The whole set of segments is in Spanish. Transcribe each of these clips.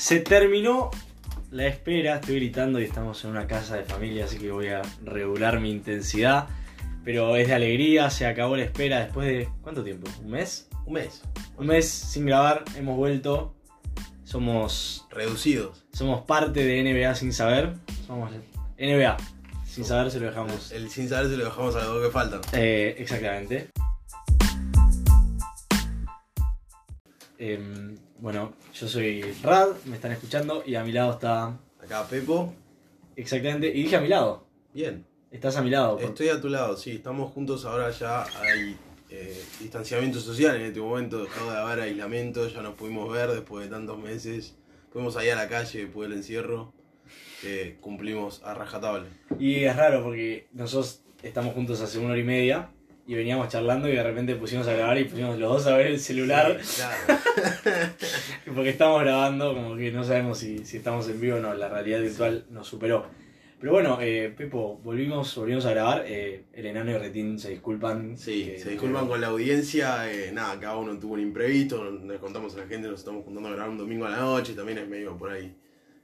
Se terminó la espera, estoy gritando y estamos en una casa de familia, así que voy a regular mi intensidad. Pero es de alegría, se acabó la espera después de. ¿Cuánto tiempo? ¿Un mes? Un mes. Un mes sin grabar, hemos vuelto. Somos. Reducidos. Somos parte de NBA sin saber. Somos NBA. Sin saber se lo dejamos. El sin saber se lo dejamos a los que faltan. Eh, exactamente. Em, bueno, yo soy Rad, me están escuchando y a mi lado está. Acá Pepo. Exactamente, y dije a mi lado. Bien. Estás a mi lado. por- Estoy a tu lado, sí. Estamos juntos ahora ya. Hay eh, distanciamiento social en este momento. Dejado de haber aislamiento. Ya nos pudimos ver después de tantos meses. Fuimos ahí a la calle después del encierro. que cumplimos a rajatabla. Y es raro porque nosotros estamos juntos hace una hora y media y veníamos charlando y de repente pusimos a grabar y pusimos los dos a ver el celular Sí, claro. porque estamos grabando, como que no sabemos si, si estamos en vivo o no, la realidad virtual nos superó. Pero bueno, eh, Pepo, volvimos, volvimos a grabar, eh, el enano y Retín se disculpan. Sí, que- se disculpan con la audiencia, eh, nada, cada uno tuvo un imprevisto, le contamos a la gente, nos estamos juntando a grabar un domingo a la noche, también es medio por ahí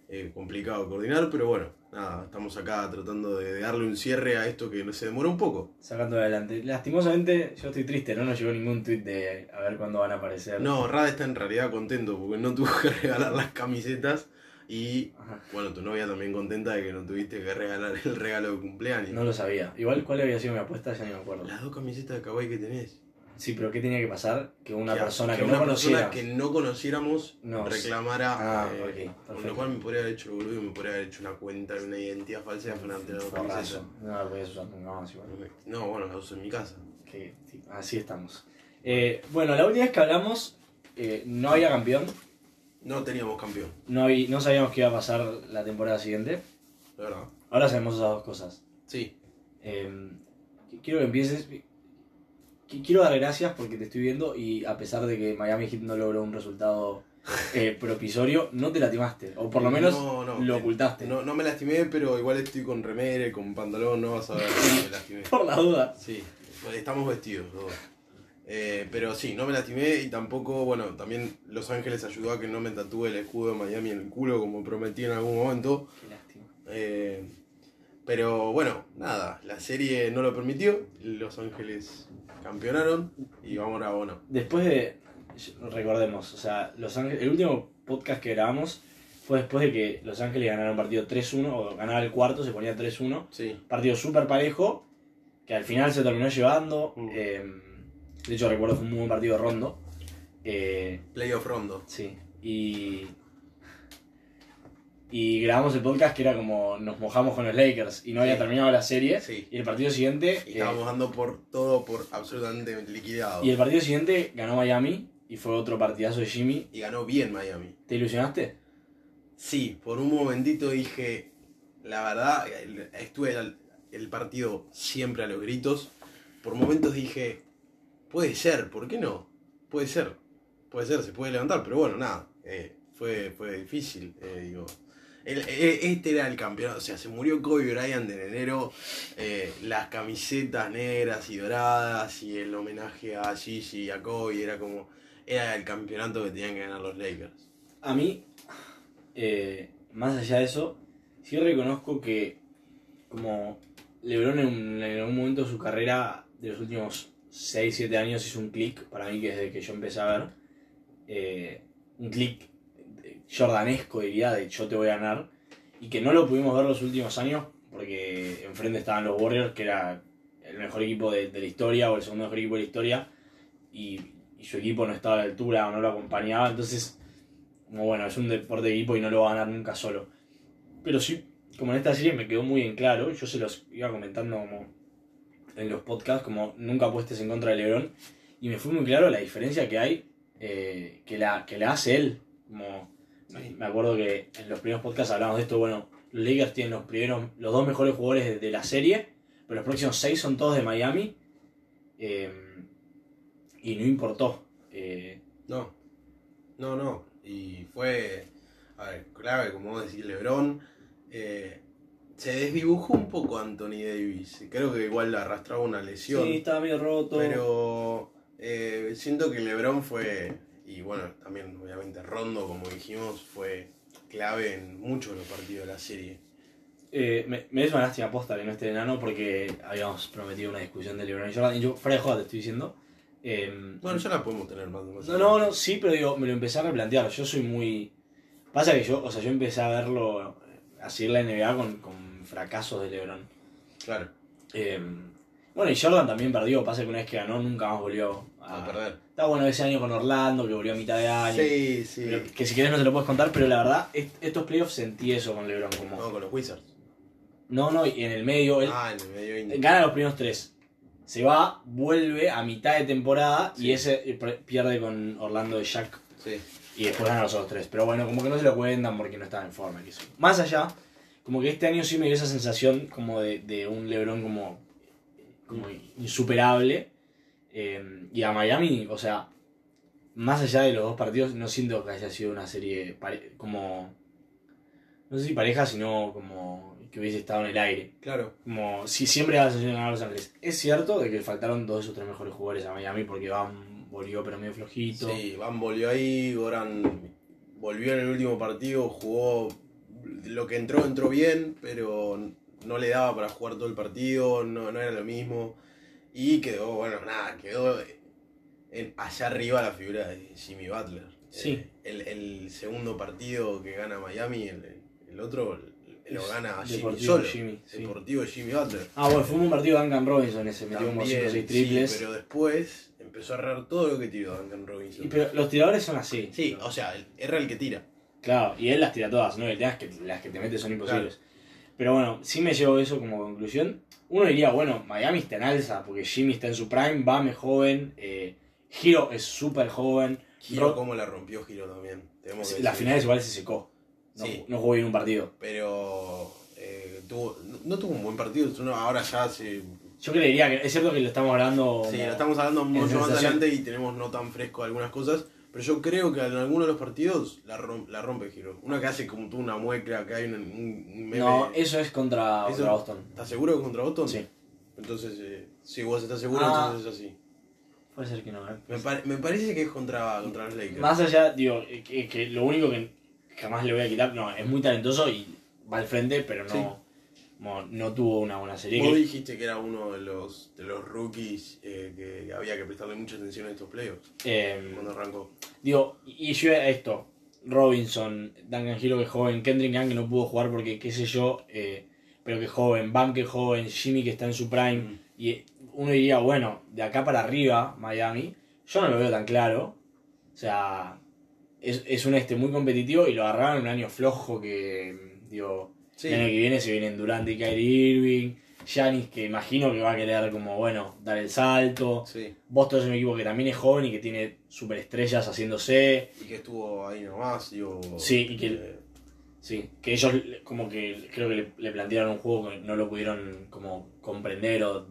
eh, complicado coordinar, pero bueno, nada, estamos acá tratando de, darle un cierre a esto que no se demora un poco. Sacando adelante. Lastimosamente, yo estoy triste, no nos llegó ningún tweet de a ver cuándo van a aparecer. No, Rad está en realidad contento porque no tuvo que regalar las camisetas y Ajá. bueno, tu novia también contenta de que no tuviste que regalar el regalo de cumpleaños. No lo sabía. Igual, ¿cuál había sido mi apuesta? Ya ni me acuerdo. Las dos camisetas de kawaii que tenés. Sí, pero ¿qué tenía que pasar? Que una Que- persona que, una no persona conociera. que no conociéramos No, reclamara. Ah, eh, ok, con lo cual me podría haber hecho el boludo y me podría haber hecho una cuenta, una identidad falsa y afanarte la. Borracho. No la podías usar nunca más igual. No, bueno, la uso en mi casa. Que, sí, así estamos. Eh, bueno, la última vez que hablamos, eh, no había campeón. No teníamos campeón, No, había- no sabíamos qué iba a pasar la temporada siguiente. de verdad. Ahora sabemos esas dos cosas. Sí, Eh, quiero que empieces. Qu- Quiero dar gracias porque te estoy viendo y a pesar de que Miami Heat no logró un resultado eh, propisorio, no te lastimaste. O por lo menos No, no, lo ocultaste. no, no me lastimé, pero igual estoy con remere, con pantalón, no vas a ver que me lastimé. Por la duda. Sí, estamos vestidos los dos. Eh, pero sí, no me lastimé y tampoco, bueno, también Los Ángeles ayudó a que no me tatúe el escudo de Miami en el culo como prometí en algún momento. Qué lástima. Eh, pero bueno, nada, la serie no lo permitió, Los Ángeles campeonaron y vamos a bueno. Después de. Recordemos, o sea, Los Ángeles, el último podcast que grabamos fue después de que Los Ángeles ganaron partido 3-1, o ganaba el cuarto, se ponía 3-1. Sí, Partido súper parejo, que al final se terminó llevando. Mm. eh, de hecho, recuerdo fue un muy buen partido rondo. Eh, playoff rondo. sí, y. Y grabamos el podcast que era como nos mojamos con los Lakers y no había terminado la serie. Sí. Y el partido siguiente. Y eh, estábamos dando por todo, por absolutamente liquidado. y el partido siguiente ganó Miami y fue otro partidazo de Jimmy. Y ganó bien Miami. ¿Te ilusionaste? Sí, por un momentito dije, la verdad, estuve el, el partido siempre a los gritos. Por momentos dije, puede ser, ¿por qué no? Puede ser, puede ser, se puede levantar, pero bueno, nada, eh, fue, fue difícil, eh, digo. Eh, este era el campeonato, o sea, se murió Kobe Bryant en enero, eh, las camisetas negras y doradas y el homenaje a Gigi y a Kobe, era como, era el campeonato que tenían que ganar los Lakers. A mí, eh, más allá de eso, sí reconozco que como LeBron en, en algún momento de su carrera de los últimos 6-7 años hizo un clic, para mí que desde que yo empecé a ver, un clic jordanesco diría de yo te voy a ganar, y que no lo pudimos ver los últimos años porque enfrente estaban los Warriors, que era el mejor equipo de, la historia o el segundo mejor equipo de la historia, y, y su equipo no estaba a la altura o no lo acompañaba, entonces como bueno, es un deporte de equipo y no lo va a ganar nunca solo. Pero sí, como en esta serie me quedó muy en claro, yo se los iba comentando como en los podcasts, como nunca apuestes en contra de Lebron, y me fue muy claro la diferencia que hay, eh, que, la, que la hace él. Como, Sí. Me acuerdo que en los primeros podcasts hablamos de esto, bueno, los Lakers tienen los primeros, los dos mejores jugadores de, la serie, pero los próximos seis son todos de Miami, eh, y no importó. eh, No, no, no. Y fue, a ver, clave, como decís, Lebron. eh, se desdibujó un poco Anthony Davis. Creo que igual le arrastraba una lesión. sí, estaba medio roto. pero siento que Lebron fue, y bueno, también obviamente Rondo, como dijimos, fue clave en muchos de los partidos de la serie. Eh, me, me es una lástima posta que no esté enano porque habíamos prometido una discusión de LeBron y Jordan. Y yo, fuera de joda, te estoy diciendo. Eh, Bueno, ya la podemos tener más. más no, no, no, sí, pero digo, me lo empecé a replantear. Yo soy muy. Pasa que yo, o sea, yo empecé a verlo, a seguir la NBA con, con fracasos de LeBron. Claro, Eh, bueno, y Jordan también perdió. Pasa que una vez que ganó, nunca más volvió a, a perder. Está bueno ese año con Orlando, que volvió a mitad de año. Sí, sí. Pero que si querés no te lo puedes contar, pero la verdad, est- estos playoffs sentí eso con LeBron. Como, No, con los Wizards. no, no, y en el medio, él Ah, en el medio indie. gana los primeros tres. Se va, vuelve a mitad de temporada y ese eh, pierde con Orlando de Shaq Sí. y después gana los otros tres. Pero bueno, como que no se lo cuentan porque no estaba en forma. Más allá, como que este año sí me dio esa sensación como de, de un LeBron como, como insuperable. Eh, y a Miami, o sea, más allá de los dos partidos, no siento que haya sido una serie como. No sé si pareja, sino como que hubiese estado en el aire. Claro. Como si siempre sensación de ganar Los Ángeles. Es cierto de que faltaron dos de sus tres mejores jugadores a Miami porque Van volvió pero medio flojito. Sí, Van volvió ahí, Goran volvió en el último partido, jugó lo que entró, entró bien, pero no le daba para jugar todo el partido, no, no era lo mismo. Y quedó, bueno, nada, quedó en- allá arriba la figura de Jimmy Butler. Sí. Eh, El, el segundo partido que gana Miami, el, el otro lo gana Jimmy Deportivo solo. Jimmy, sí. Deportivo Jimmy Butler. Ah, bueno, fue un partido de Duncan Robinson ese, metió como 5 o También, 6 sí, triples. pero después empezó a errar todo lo que tiró Duncan Robinson. Y, pero los tiradores son así. Sí, o sea, erra el que tira. Claro, y él las tira todas, ¿no? El tema es que las que te metes son imposibles. Pero bueno, sí me llevo eso como conclusión. Uno diría, bueno, Miami está en alza, porque Jimmy está en su prime, Bam es joven, eh, Hiro es súper joven. Giro, Ro- cómo la rompió Giro también. Tenemos que Las decir. igual se secó. No, Sí. no jugó bien un partido. Pero eh, tuvo, no, no tuvo un buen partido. no, ahora ya se. Yo creería que es cierto que lo estamos hablando. Sí, como- lo estamos hablando mucho más adelante y tenemos no tan fresco algunas cosas. Pero yo creo que en algunos de los partidos la, rom- la rompe Giro. Una que hace como tú una mueca, que hay un, un- meme. No, eso es contra, Eso- contra Boston. ¿Estás seguro que es contra Boston? Sí. Entonces, eh, si vos estás seguro, Ah. entonces es así. Puede ser que no, ¿eh? Me, me parece que es contra, contra los Lakers. Más allá, digo, que, que lo único que jamás le voy a quitar, no, es muy talentoso y va al frente, pero no, Sí. No tuvo una buena serie. Vos dijiste que era uno de los, de los rookies eh, que había que prestarle mucha atención a estos playoffs eh, cuando arrancó. digo, y yo a esto, Robinson, Duncan Hero que es joven, Kendrick Young que no pudo jugar porque qué sé yo, eh, pero que es joven, Bam que es joven, Jimmy que está en su prime, Mm. y uno diría, bueno, de acá para arriba, Miami, yo no lo veo tan claro. O sea, es, es un este muy competitivo y lo agarraron en un año flojo que, digo, Sí. el año que viene se vienen Durant y Kyrie Irving, Giannis que imagino que va a querer como, bueno, dar el salto. Sí, Boston es un equipo que también es joven y que tiene superestrellas haciéndose. y que estuvo ahí nomás, digo. Sí, y que- eh, Sí, que ellos como que creo que le, le plantearon un juego que no lo pudieron como comprender o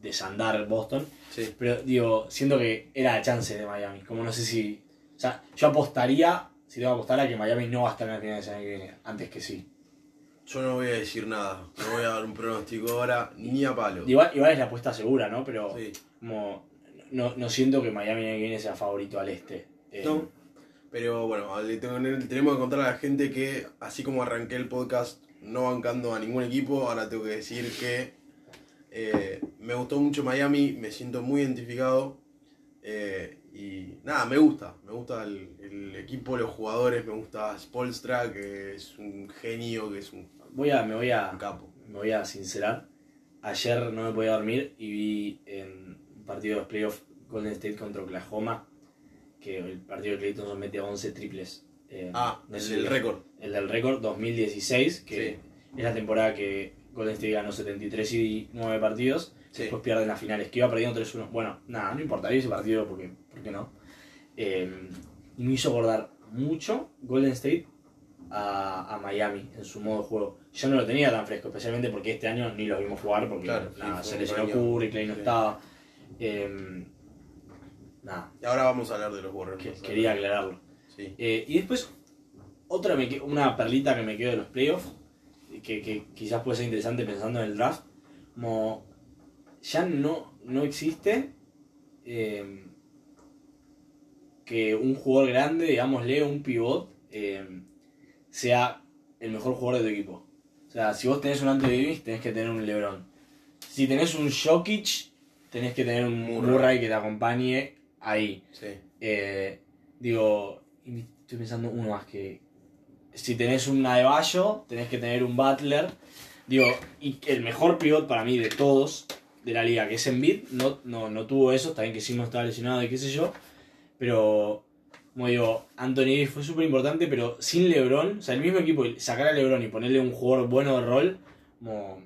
desandar Boston. sí. Pero digo, siento que era la chance de Miami. Como no sé si. O sea, yo apostaría, si tengo que apostar, a que Miami no va a estar en la final del año que viene, antes que sí. Yo no voy a decir nada, no voy a dar un pronóstico ahora, ni a palo. Igual, igual es la apuesta segura, ¿no? Pero Sí. como no, no siento que Miami que viene sea favorito al este. Eh, No. Pero bueno, tenemos que contar a la gente que, así como arranqué el podcast no bancando a ningún equipo, ahora tengo que decir que eh, me gustó mucho Miami, me siento muy identificado. eh, y nada, me gusta, me gusta el, el equipo, los jugadores, me gusta Spolstra, que es un genio, que es un, Voy a, me voy a. capo. me voy a sincerar. Ayer no me podía dormir y vi en un partido de los playoffs Golden State contra Oklahoma que el partido de Clayton se mete 11 triples. Eh, Ah, el si- récord. El del récord 2016, que Sí. es la temporada que Golden State ganó 73 y 9 partidos. Sí. Después pierden las finales, que iba perdiendo 3-1. Bueno, nada, no importaría ese partido porque, ¿por qué no? Eh, y me hizo acordar mucho Golden State a, a Miami en su modo de juego. Yo no lo tenía tan fresco, especialmente porque este año ni lo vimos jugar porque Claro, sí, nada, fue se lesionó Curry, Clay no sí. estaba. Eh, nada, Y ahora vamos a hablar de los Warriors. que- quería aclararlo. Sí. Eh, y después, otra me una perlita que me quedó de los playoffs, que, que quizás puede ser interesante pensando en el draft, como ya no, no existe eh, que un jugador grande, digámosle, un pivot, eh, sea el mejor jugador de tu equipo. O sea, si vos tenés un Anthony Davis, tenés que tener un LeBron. Si tenés un Jokic, tenés que tener un Murray. Murray, que te acompañe ahí. Sí. Eh, digo, estoy pensando uno más que. Si tenés un Adebayo, tenés que tener un Butler. Digo, y el mejor pivot para mí de todos de la liga, que es Embiid, no, no, no tuvo eso, está bien que sí no estaba lesionado y qué sé yo. Pero, como digo, Anthony Davis fue súper importante, pero sin LeBron, o sea, el mismo equipo, sacar a LeBron y ponerle un jugador bueno de rol, como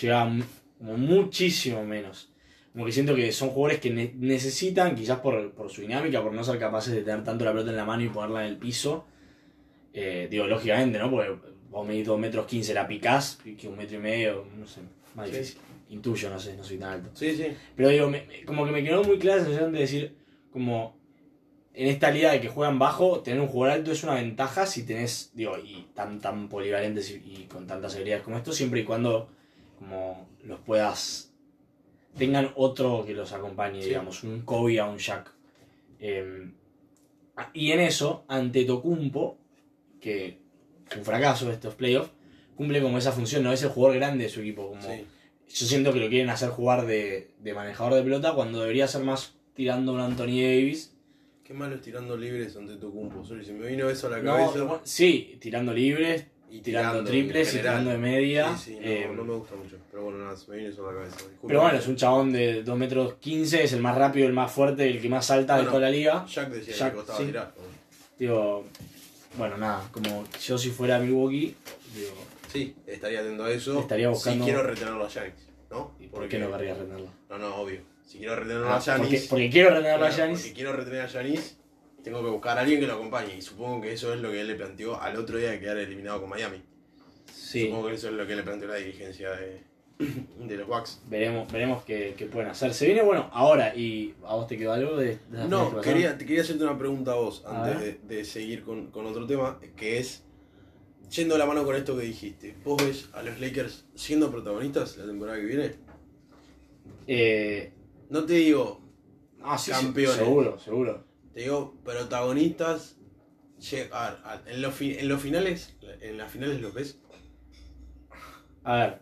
llegaba como muchísimo menos. Como que siento que son jugadores que ne- necesitan, quizás por, por su dinámica, por no ser capaces de tener tanto la pelota en la mano y ponerla en el piso. Eh, digo, lógicamente, ¿no? Porque vos medís 2 metros 15, la picás, que un metro y medio, no sé, más Sí. difícil. Intuyo, no sé, no soy tan alto. Sí, sí. Pero digo, me- como que me quedó muy clara la sensación de decir, como en esta liga de que juegan bajo, tener un jugador alto es una ventaja si tenés, digo, y tan, tan polivalentes y, y con tantas habilidades como esto, siempre y cuando como los puedas, tengan otro que los acompañe, Sí. digamos, un Kobe a un Shaq. Eh, y en eso, ante Tocumpo, que un fracaso de estos playoffs, cumple como esa función, no es el jugador grande de su equipo, como sí. yo siento que lo quieren hacer jugar de, de manejador de pelota cuando debería ser más tirando un Anthony Davis. Qué malo es tirando libres ante tu cumpo. Sorry, se me vino eso a la cabeza. sí, tirando libres, y tirando, triples y tirando de media. Sí, sí, no, eh, no me gusta mucho. Pero bueno, nada, se me vino eso a la cabeza. Disculpa. pero bueno, es un chabón de 2 metros 15, es el más rápido, el más fuerte, el que más salta de Bueno, toda la liga. Jack decía Jack, que costaba sí. tirar. Digo, bueno, nada, como yo si fuera Milwaukee, digo, Sí, estaría atento a eso. Estaría buscando- Si quiero retenerlo a Giannis, ¿no? ¿y ¿por qué no querrías retenerlo? No, no, obvio. Si quiero retenerlo Ah, a Giannis. porque, porque quiero retenerlo a Giannis. Porque quiero retener a Giannis, tengo que buscar a alguien que lo acompañe. Y supongo que eso es lo que él le planteó al otro día de quedar eliminado con Miami. Sí. Supongo que eso es lo que le planteó la dirigencia de, de los Bucks. Veremos, veremos qué, qué pueden hacer. Se viene bueno ahora y a vos te quedó algo de, que No, quería, te quería hacerte una pregunta a vos antes de, de seguir con, con otro tema, que es, yendo la mano con esto que dijiste, ¿vos ves a los Lakers siendo protagonistas la temporada que viene? Eh, No te digo, ah, sí, Campeones. seguro, seguro. te digo protagonistas, lle- a en, los en los finales, en las finales los ves, A ver,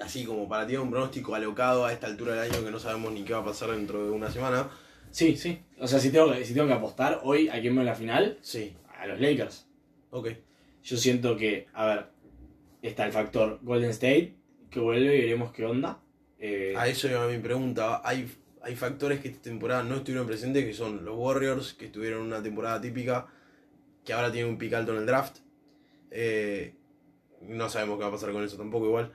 así como para ti un pronóstico alocado a esta altura del año que no sabemos ni qué va a pasar dentro de una semana. sí, sí. O sea, si tengo, que- si tengo que apostar hoy a quién veo en la final, Sí, a los Lakers. ok. Yo siento que, a ver, está el factor Golden State, que vuelve y veremos qué onda. Eh, A eso iba mi pregunta. Hay, hay factores que esta temporada no estuvieron presentes, que son los Warriors, que estuvieron una temporada típica, que ahora tienen un pick alto en el draft. Eh, no sabemos qué va a pasar con eso tampoco igual.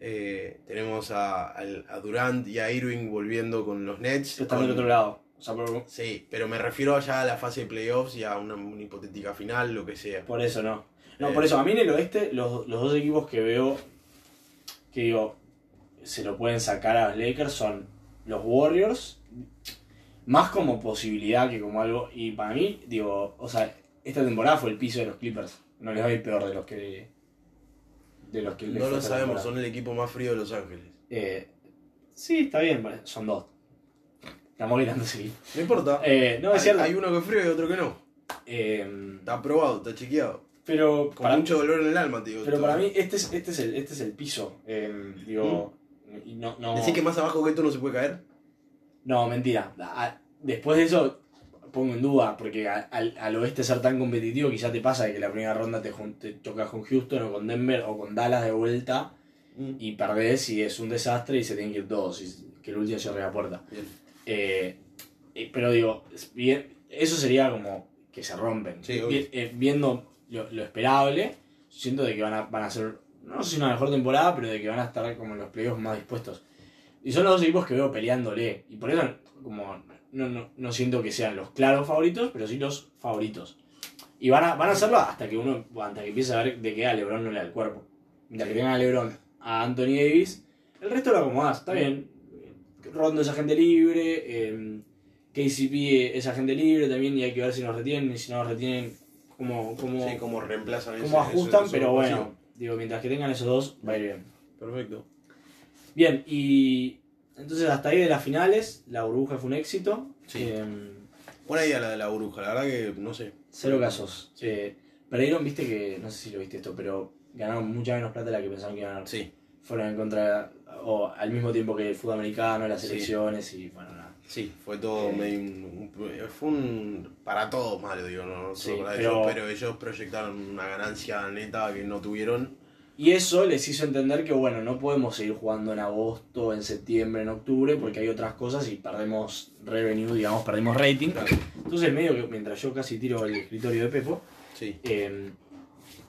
Eh, tenemos a, Durant y a Irving volviendo con los Nets. están con- del otro lado. O sea, por, Sí, pero me refiero ya a la fase de playoffs y a una, una hipotética final, lo que sea. por eso no. No, Eh. por eso, a mí en el oeste, los, los dos equipos que veo, que digo, se lo pueden sacar a los Lakers son los Warriors, más como posibilidad que como algo. Y para mí, digo, o sea, esta temporada fue el piso de los Clippers. No les va a ir peor de los que. De los que No lo sabemos, son el equipo más frío de Los Ángeles. Eh, sí, está bien, son dos. Estamos gritando sí. No importa. Eh, no, es hay, cierto. hay uno que es frío y otro que no. Eh, Está aprobado, está chequeado. pero Con para, mucho dolor en el alma, tío. pero para mí este es, este es, el, este es el piso. Eh, digo, y no, no, ¿Decís que más abajo que esto no se puede caer? no, mentira. Después de eso pongo en duda, porque al, al oeste ser tan competitivo quizá te pasa de que la primera ronda te, chocas con Houston o con Denver o con Dallas de vuelta Mm. y perdés y es un desastre y se tienen que ir todos y que el último cierre la puerta. Eh, eh, pero digo, bien, eso sería como que se rompen. Sí. Vi- eh, viendo lo, lo esperable, siento de que van a, van a ser, no sé si una mejor temporada, pero de que van a estar como en los playoffs más dispuestos. Y son los dos equipos que veo peleándole. Y por eso como no, no, no siento que sean los claros favoritos, pero sí los favoritos. Y van a, van a hacerlo hasta que uno, hasta que empiece a ver de que a Lebron no le da el cuerpo. Mientras que tengan a Lebron, a Anthony Davis, el resto lo acomodás, está bien. Rondo es agente libre, eh, KCP es agente libre también y hay que ver si nos retienen y si no nos retienen, cómo, cómo, Sí, como reemplazan ese- cómo ajustan, ese- pero bueno, digo, mientras que tengan esos dos, va a ir bien. Perfecto. Bien, y entonces hasta ahí de las finales, la burbuja fue un éxito. Sí. Eh, Buena idea la de la burbuja, la verdad que no sé. cero casos. Eh, Perdieron, viste que, no sé si lo viste esto, pero ganaron mucha menos plata de la que pensaban que iban a ganar. Sí, Fueron en contra, o al mismo tiempo que el fútbol americano, las Sí. selecciones y bueno. Sí, fue todo Eh. medio un- un- fue un para todos malo, digo, no, solo Sí, para pero- ellos, pero ellos proyectaron una ganancia neta que no tuvieron. Y eso les hizo entender que, bueno, no podemos seguir jugando en agosto, en septiembre, en octubre, porque hay otras cosas y perdemos revenue, digamos, perdemos rating. Claro, Entonces, medio que mientras yo casi tiro el escritorio de Pepo, sí, eh,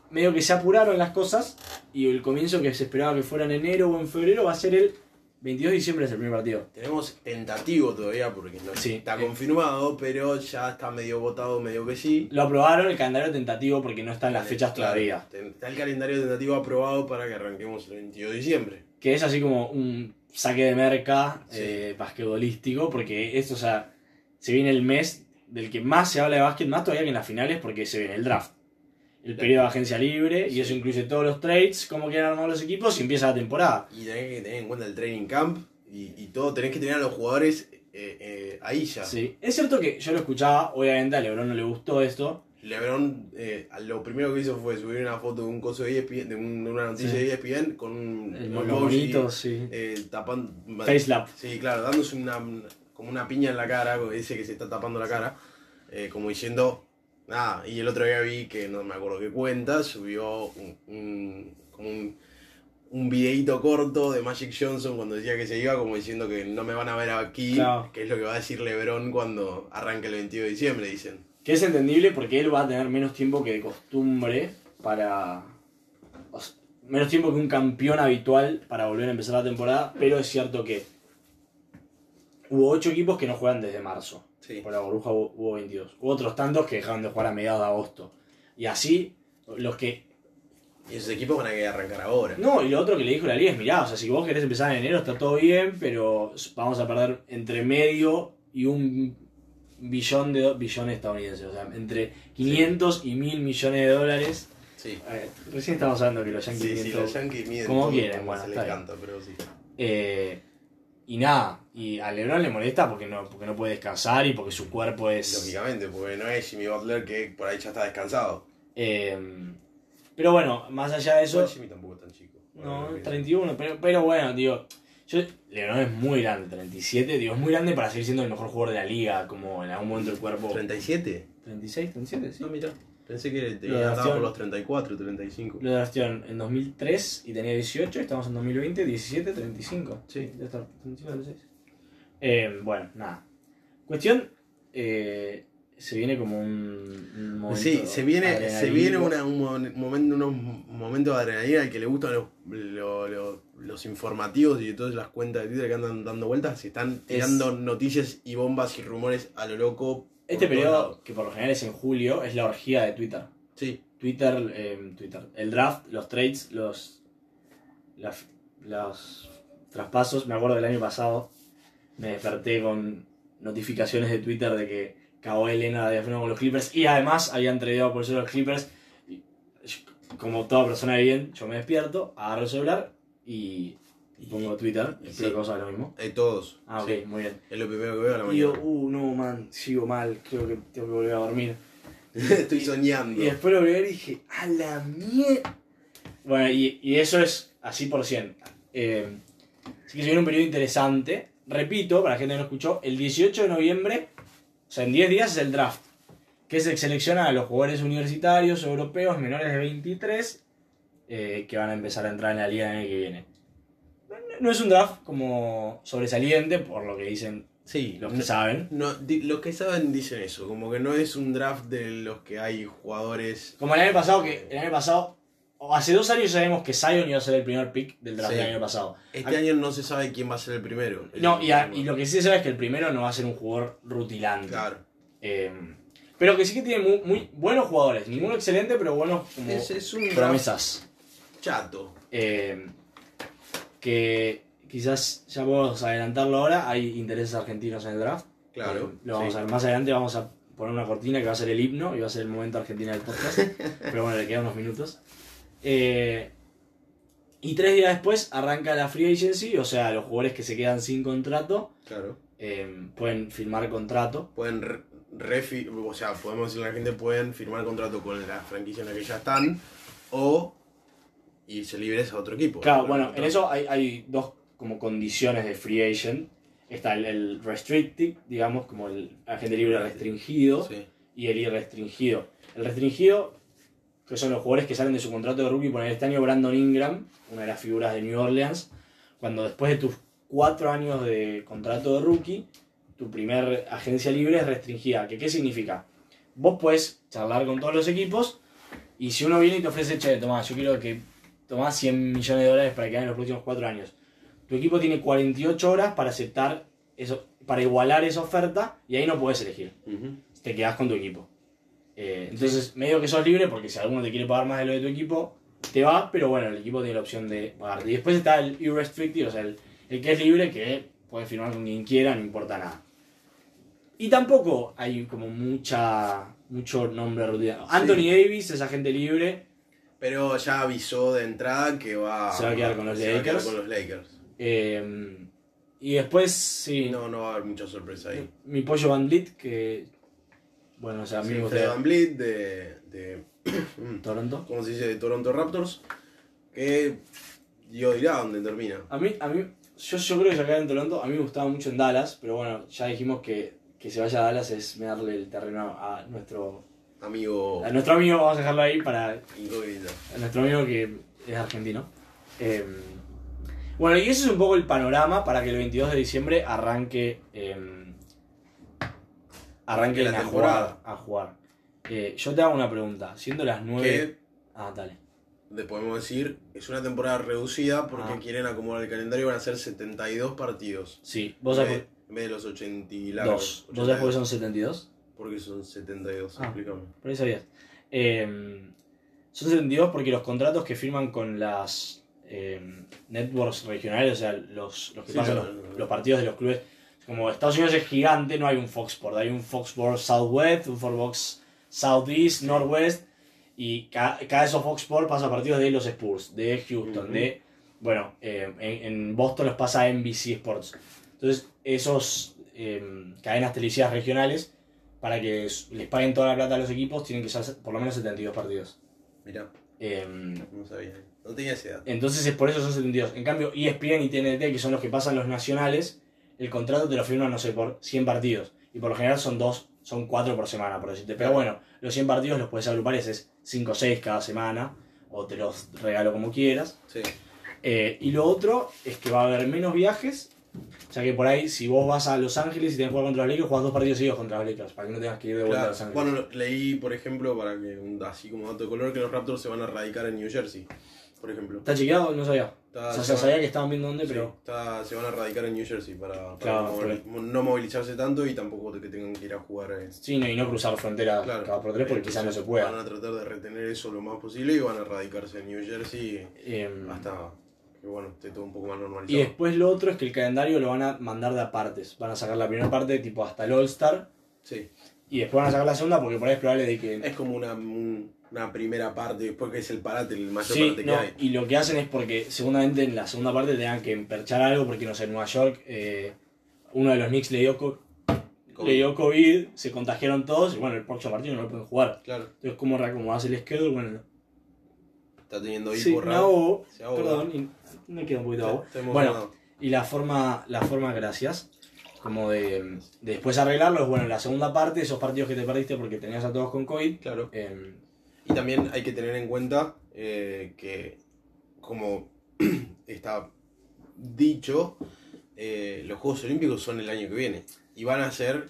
medio que se apuraron las cosas y el comienzo que se esperaba que fuera en enero o en febrero va a ser el 22 de diciembre, es el primer partido. Tenemos tentativo todavía porque no Sí. está Eh. confirmado, pero ya está medio votado, medio que sí. Lo aprobaron el calendario tentativo porque no están las fechas Claro, todavía. Está el calendario tentativo aprobado para que arranquemos el 22 de diciembre. Que es así como un saque de merca Sí. eh, basquetbolístico, porque esto, o sea, se viene el mes del que más se habla de básquet, más todavía que en las finales, porque se viene el draft. El periodo de agencia libre, y eso incluye todos los trades, cómo quieran armar los equipos, y empieza la temporada. Y tenés que tener en cuenta el training camp y, y todo. Tenés que tener a los jugadores eh, eh, ahí ya. Sí. Es cierto que yo lo escuchaba, obviamente a Lebron no le gustó esto. LeBron eh, lo primero que hizo fue subir una foto de un coso de ESPN, de, un- de una noticia Sí. de ESPN con un El emoji, bonitos, sí. eh, tapando. Facelap. Sí, claro, dándose una, como una piña en la cara, dice que se está tapando la cara, como diciendo, nada, y el otro día vi que no me acuerdo qué cuenta, subió un, un- como un, un videíto corto de Magic Johnson cuando decía que se iba, como diciendo que no me van a ver aquí, Claro. que es lo que va a decir LeBron cuando arranque el 22 de diciembre, dicen. Que es entendible porque él va a tener menos tiempo que de costumbre para. o sea, menos tiempo que un campeón habitual para volver a empezar la temporada, pero es cierto que hubo 8 equipos que no juegan desde marzo. Sí. Por la burbuja hubo, hubo 22. Hubo otros tantos que dejaron de jugar a mediados de agosto. Y así, los que. Y esos equipos van a que arrancar ahora. No, y lo otro que le dijo la liga es: mirá, o sea, si vos querés empezar en enero está todo bien, pero vamos a perder entre medio y un billón de billones estadounidenses. O sea, entre 500 y 1000 millones de dólares. Sí. Recién estamos hablando que los Sí, Yankees sí, tienen los. Yankees miden como quieren, bueno, se les canta, pero sí. Eh, y nada, y a LeBron le molesta porque no, porque no puede descansar y porque su cuerpo es. Lógicamente, porque no es Jimmy Butler que por ahí ya está descansado. eh, pero bueno, más allá de eso. Igual Jimmy tampoco es tan chico. No, Bueno, 31, pero, pero bueno, tío. Yo, LeBron es muy grande, 37, digo, es muy grande para seguir siendo el mejor jugador de la liga, como en algún momento el cuerpo. ¿37? 36, 37, sí. No, mira. Pensé que te Lo andaba por los 34, 35. Lo draftearon en 2003 y tenía 18, estamos en 2020, 17, 35. Sí. debe estar 35, 36. Eh, bueno, nada. Cuestión, eh, se viene como un, un momento Sí, se viene, se viene una- un mo- momento, unos momentos de adrenalina al que le gustan los, lo- lo- los informativos y todas las cuentas de Twitter que andan dando vueltas. Se están tirando noticias y bombas y rumores a lo loco. Este periodo, que por lo general es en julio, es la orgía de Twitter. Sí, Twitter, eh, Twitter, el draft, los trades, los, las- los traspasos. Me acuerdo del año pasado, me desperté con notificaciones de Twitter de que Kawhi Leonard había firmado con los Clippers y además habían tradeado por eso los Clippers. Y como toda persona de bien, yo me despierto, agarro el celular y, y pongo Twitter. Espero sí. que vos hagas lo mismo. hay todos. Ah, ok, Sí, muy bien. Es lo primero que veo a la Y yo, mañana. uh, no, man, sigo mal, creo que tengo que volver a dormir. Estoy soñando. Y después lo vi y dije, a la mierda. Bueno, y, y eso es así por 100. Eh, así que se viene un periodo interesante. Repito, para la gente que no escuchó, el 18 de noviembre, o sea, en 10 días es el draft. Que se selecciona a los jugadores universitarios, europeos, menores de 23, eh, que van a empezar a entrar en la liga en el año que viene. No, es un draft como sobresaliente, por lo que dicen Sí, los que no- saben. No, di- los que saben dicen eso, como que no es un draft de los que hay jugadores. Como el año pasado, que el año pasado, o hace dos años sabemos que Zion iba a ser el primer pick del draft Sí. del año pasado. Este año no se sabe quién va a ser el primero. No, y, a- y lo que sí se sabe es que el primero no va a ser un jugador rutilante. Claro. Eh, pero que sí que tiene muy, muy buenos jugadores. Ninguno excelente, pero buenos como Es, es un draft promesas. chato. Eh, que quizás ya podemos adelantarlo ahora. Hay intereses argentinos en el draft. Claro. Eh, lo vamos sí. a ver más adelante. Vamos a poner una cortina que va a ser el himno y va a ser el momento argentina del podcast. pero bueno, le quedan unos minutos. Eh, y tres días después arranca la free agency, o sea, los jugadores que se quedan sin contrato. Claro. eh, pueden firmar contrato. Pueden re- refi- o sea, podemos decirle a la gente, pueden firmar contrato con la franquicia en la que ya están o irse libres a otro equipo. Claro, bueno, en eso hay, hay dos como condiciones de free agent. Está el, el restricted, digamos, como el agente libre restringido, Sí. y el irrestringido. El restringido, que son los jugadores que salen de su contrato de rookie, poner este año Brandon Ingram, una de las figuras de New Orleans, cuando después de tus cuatro años de contrato de rookie, tu primer agencia libre es restringida. ¿Que, ¿Qué significa? Vos puedes charlar con todos los equipos y si uno viene y te ofrece, che, Tomás, yo quiero que tomás 100 millones de dólares para quedar en los próximos cuatro años. Tu equipo tiene 48 horas para aceptar eso, para igualar esa oferta y ahí no puedes elegir Ujú. te quedas con tu equipo. Eh, entonces, medio que sos libre porque si alguno te quiere pagar más de lo de tu equipo, te va, pero bueno, el equipo tiene la opción de pagarte. Y después está el irrestricted, o sea, el, el que es libre, que puede firmar con quien quiera, no importa nada. Y tampoco hay como mucha mucho nombre rutinado. Anthony Davis es agente libre. Pero ya avisó de entrada que va, Se va a quedar con los se va a quedar Lakers. con los Lakers. eh, y después, sí, No, no va a haber mucha sorpresa ahí. mi pollo Van Vliet, que. Bueno, o sea, a mí Sí, me gusta. Van Vliet de, de Toronto. ¿cómo se dice? De Toronto Raptors. Que yo dirá dónde termina. A mí, a mí yo, yo creo que se acá en Toronto, a mí me gustaba mucho en Dallas, pero bueno, ya dijimos que, que se vaya a Dallas es darle el terreno a nuestro, Amigo a nuestro amigo, vamos a dejarlo ahí para a nuestro amigo que es argentino. Eh, bueno, y ese es un poco el panorama para que el 22 de diciembre arranque eh, arranque La a temporada. jugar. A jugar. Eh, yo te hago una pregunta, siendo las 9... Que Ah, dale. le podemos decir, es una temporada reducida porque Ah. quieren acomodar el calendario y van a ser 72 partidos. Sí, vos sabés en vez de los 80 y largos. dos. ¿Vos sabés por qué son 72? Porque son 72, Ah. explícame. Por ahí sabías. Eh, son 72 porque los contratos que firman con las eh, networks regionales, o sea, los, los que Sí, pasan no, los, no, no. los partidos de los clubes, como Estados Unidos es gigante, no hay un Fox Sport, hay un Fox Sport Southwest, un Fox Southeast, Northwest, y ca- cada de esos Fox Sport pasa partidos de los Spurs, de Houston, de. Bueno, eh, en, en Boston los pasa NBC Sports. Entonces, esos eh, cadenas televisivas regionales para que les paguen toda la plata a los equipos, tienen que ser por lo menos 72 partidos. Mirá, Em, no sabía. No tenía esa edad. entonces es por eso son 72. En cambio, ESPN y TNT, que son los que pasan los nacionales, el contrato te lo firman, no sé, por 100 partidos. Y por lo general son dos, son cuatro por semana, por decirte. Pero bueno, los 100 partidos los puedes agrupar y haces 5 o 6 cada semana, o te los regalo como quieras. Sí. Eh, y lo otro es que va a haber menos viajes. O sea que por ahí, si vos vas a Los Ángeles y tenés que jugar contra los Lakers, jugás dos partidos seguidos contra los Lakers, para que no tengas que ir de vuelta a Claro. Los Ángeles. Bueno, leí, por ejemplo, para que así como dato de color, que los Raptors se van a radicar en New Jersey, por ejemplo. ¿Está chequeado? No sabía. Está- o sea, se sabía van- que estaban viendo dónde, sí, pero... está- se van a radicar en New Jersey para, para Claro, movil- no movilizarse tanto y tampoco que tengan que ir a jugar. eh, Sí, no, y no cruzar fronteras Claro. cada por tres porque quizás no se pueda. Van a tratar de retener eso lo más posible y van a radicarse en New Jersey Em, hasta que bueno, esté todo un poco más y normalizado. después lo otro es que el calendario lo van a mandar de apartes. Van a sacar la primera parte tipo hasta el All-Star Sí, y después van a sacar la segunda porque por ahí es probable de que... es como una, un- una primera parte, después que es el parate, el mayor Sí, parate no, que hay. y lo que hacen es porque seguramente en la segunda parte tengan que emperchar algo porque no sé, en Nueva York eh, uno de los Knicks le dio, le dio COVID, se contagiaron todos y bueno, el próximo partido no lo pueden jugar. Claro, Entonces, ¿cómo reacomodás el schedule? Bueno, está teniendo sí, hipo me raro. ahogo, Se ahoga. perdón, y me queda un poquito de agua. Bueno. Y la forma, la forma, gracias, como de, de después arreglarlo, es bueno, en la segunda parte, esos partidos que te perdiste porque tenías a todos con COVID, claro. em, Y también hay que tener en cuenta eh, que, como está dicho, eh, los Juegos Olímpicos son el año que viene. Y van a ser,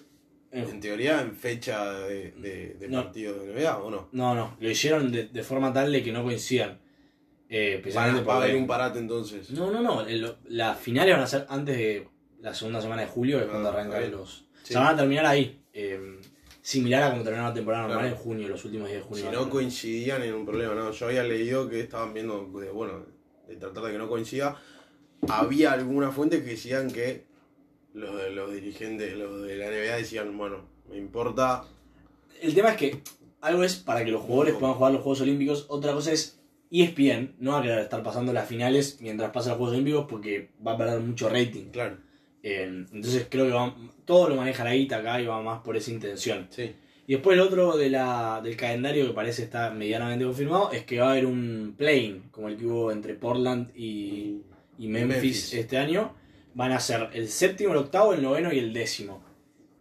en- en teoría, en fecha de, de, de No. partido de NBA, ¿o no? no, no, lo hicieron de, de forma tal de que no coincidan. Eh, especialmente va a haber un parate entonces. No, no, no, el- las finales van a ser antes de la segunda semana de julio, que es Ah, cuando arrancan bien. los... Sí. Se van a terminar ahí, em, similar a como terminaron la temporada normal Claro. en junio, los últimos días de junio. Si no coincidían en un problema, no. Yo había leído que estaban viendo, de, bueno, de tratar de que no coincida. Había alguna fuente que decían que los, de- los dirigentes, los de la NBA decían, bueno, me importa. El tema es que algo es para que los jugadores puedan jugar los Juegos Olímpicos, otra cosa es E ESPN no va a querer estar pasando las finales mientras pasan los Juegos Olímpicos porque va a perder mucho rating. Claro, Eh, entonces creo que va- todo lo maneja la guita acá y va más por esa intención. Sí. Y después el otro de la, del calendario que parece estar medianamente confirmado es que va a haber un plane, como el que hubo entre Portland y, y Memphis, Memphis. este año. Van a ser el séptimo, el octavo, el noveno y el décimo.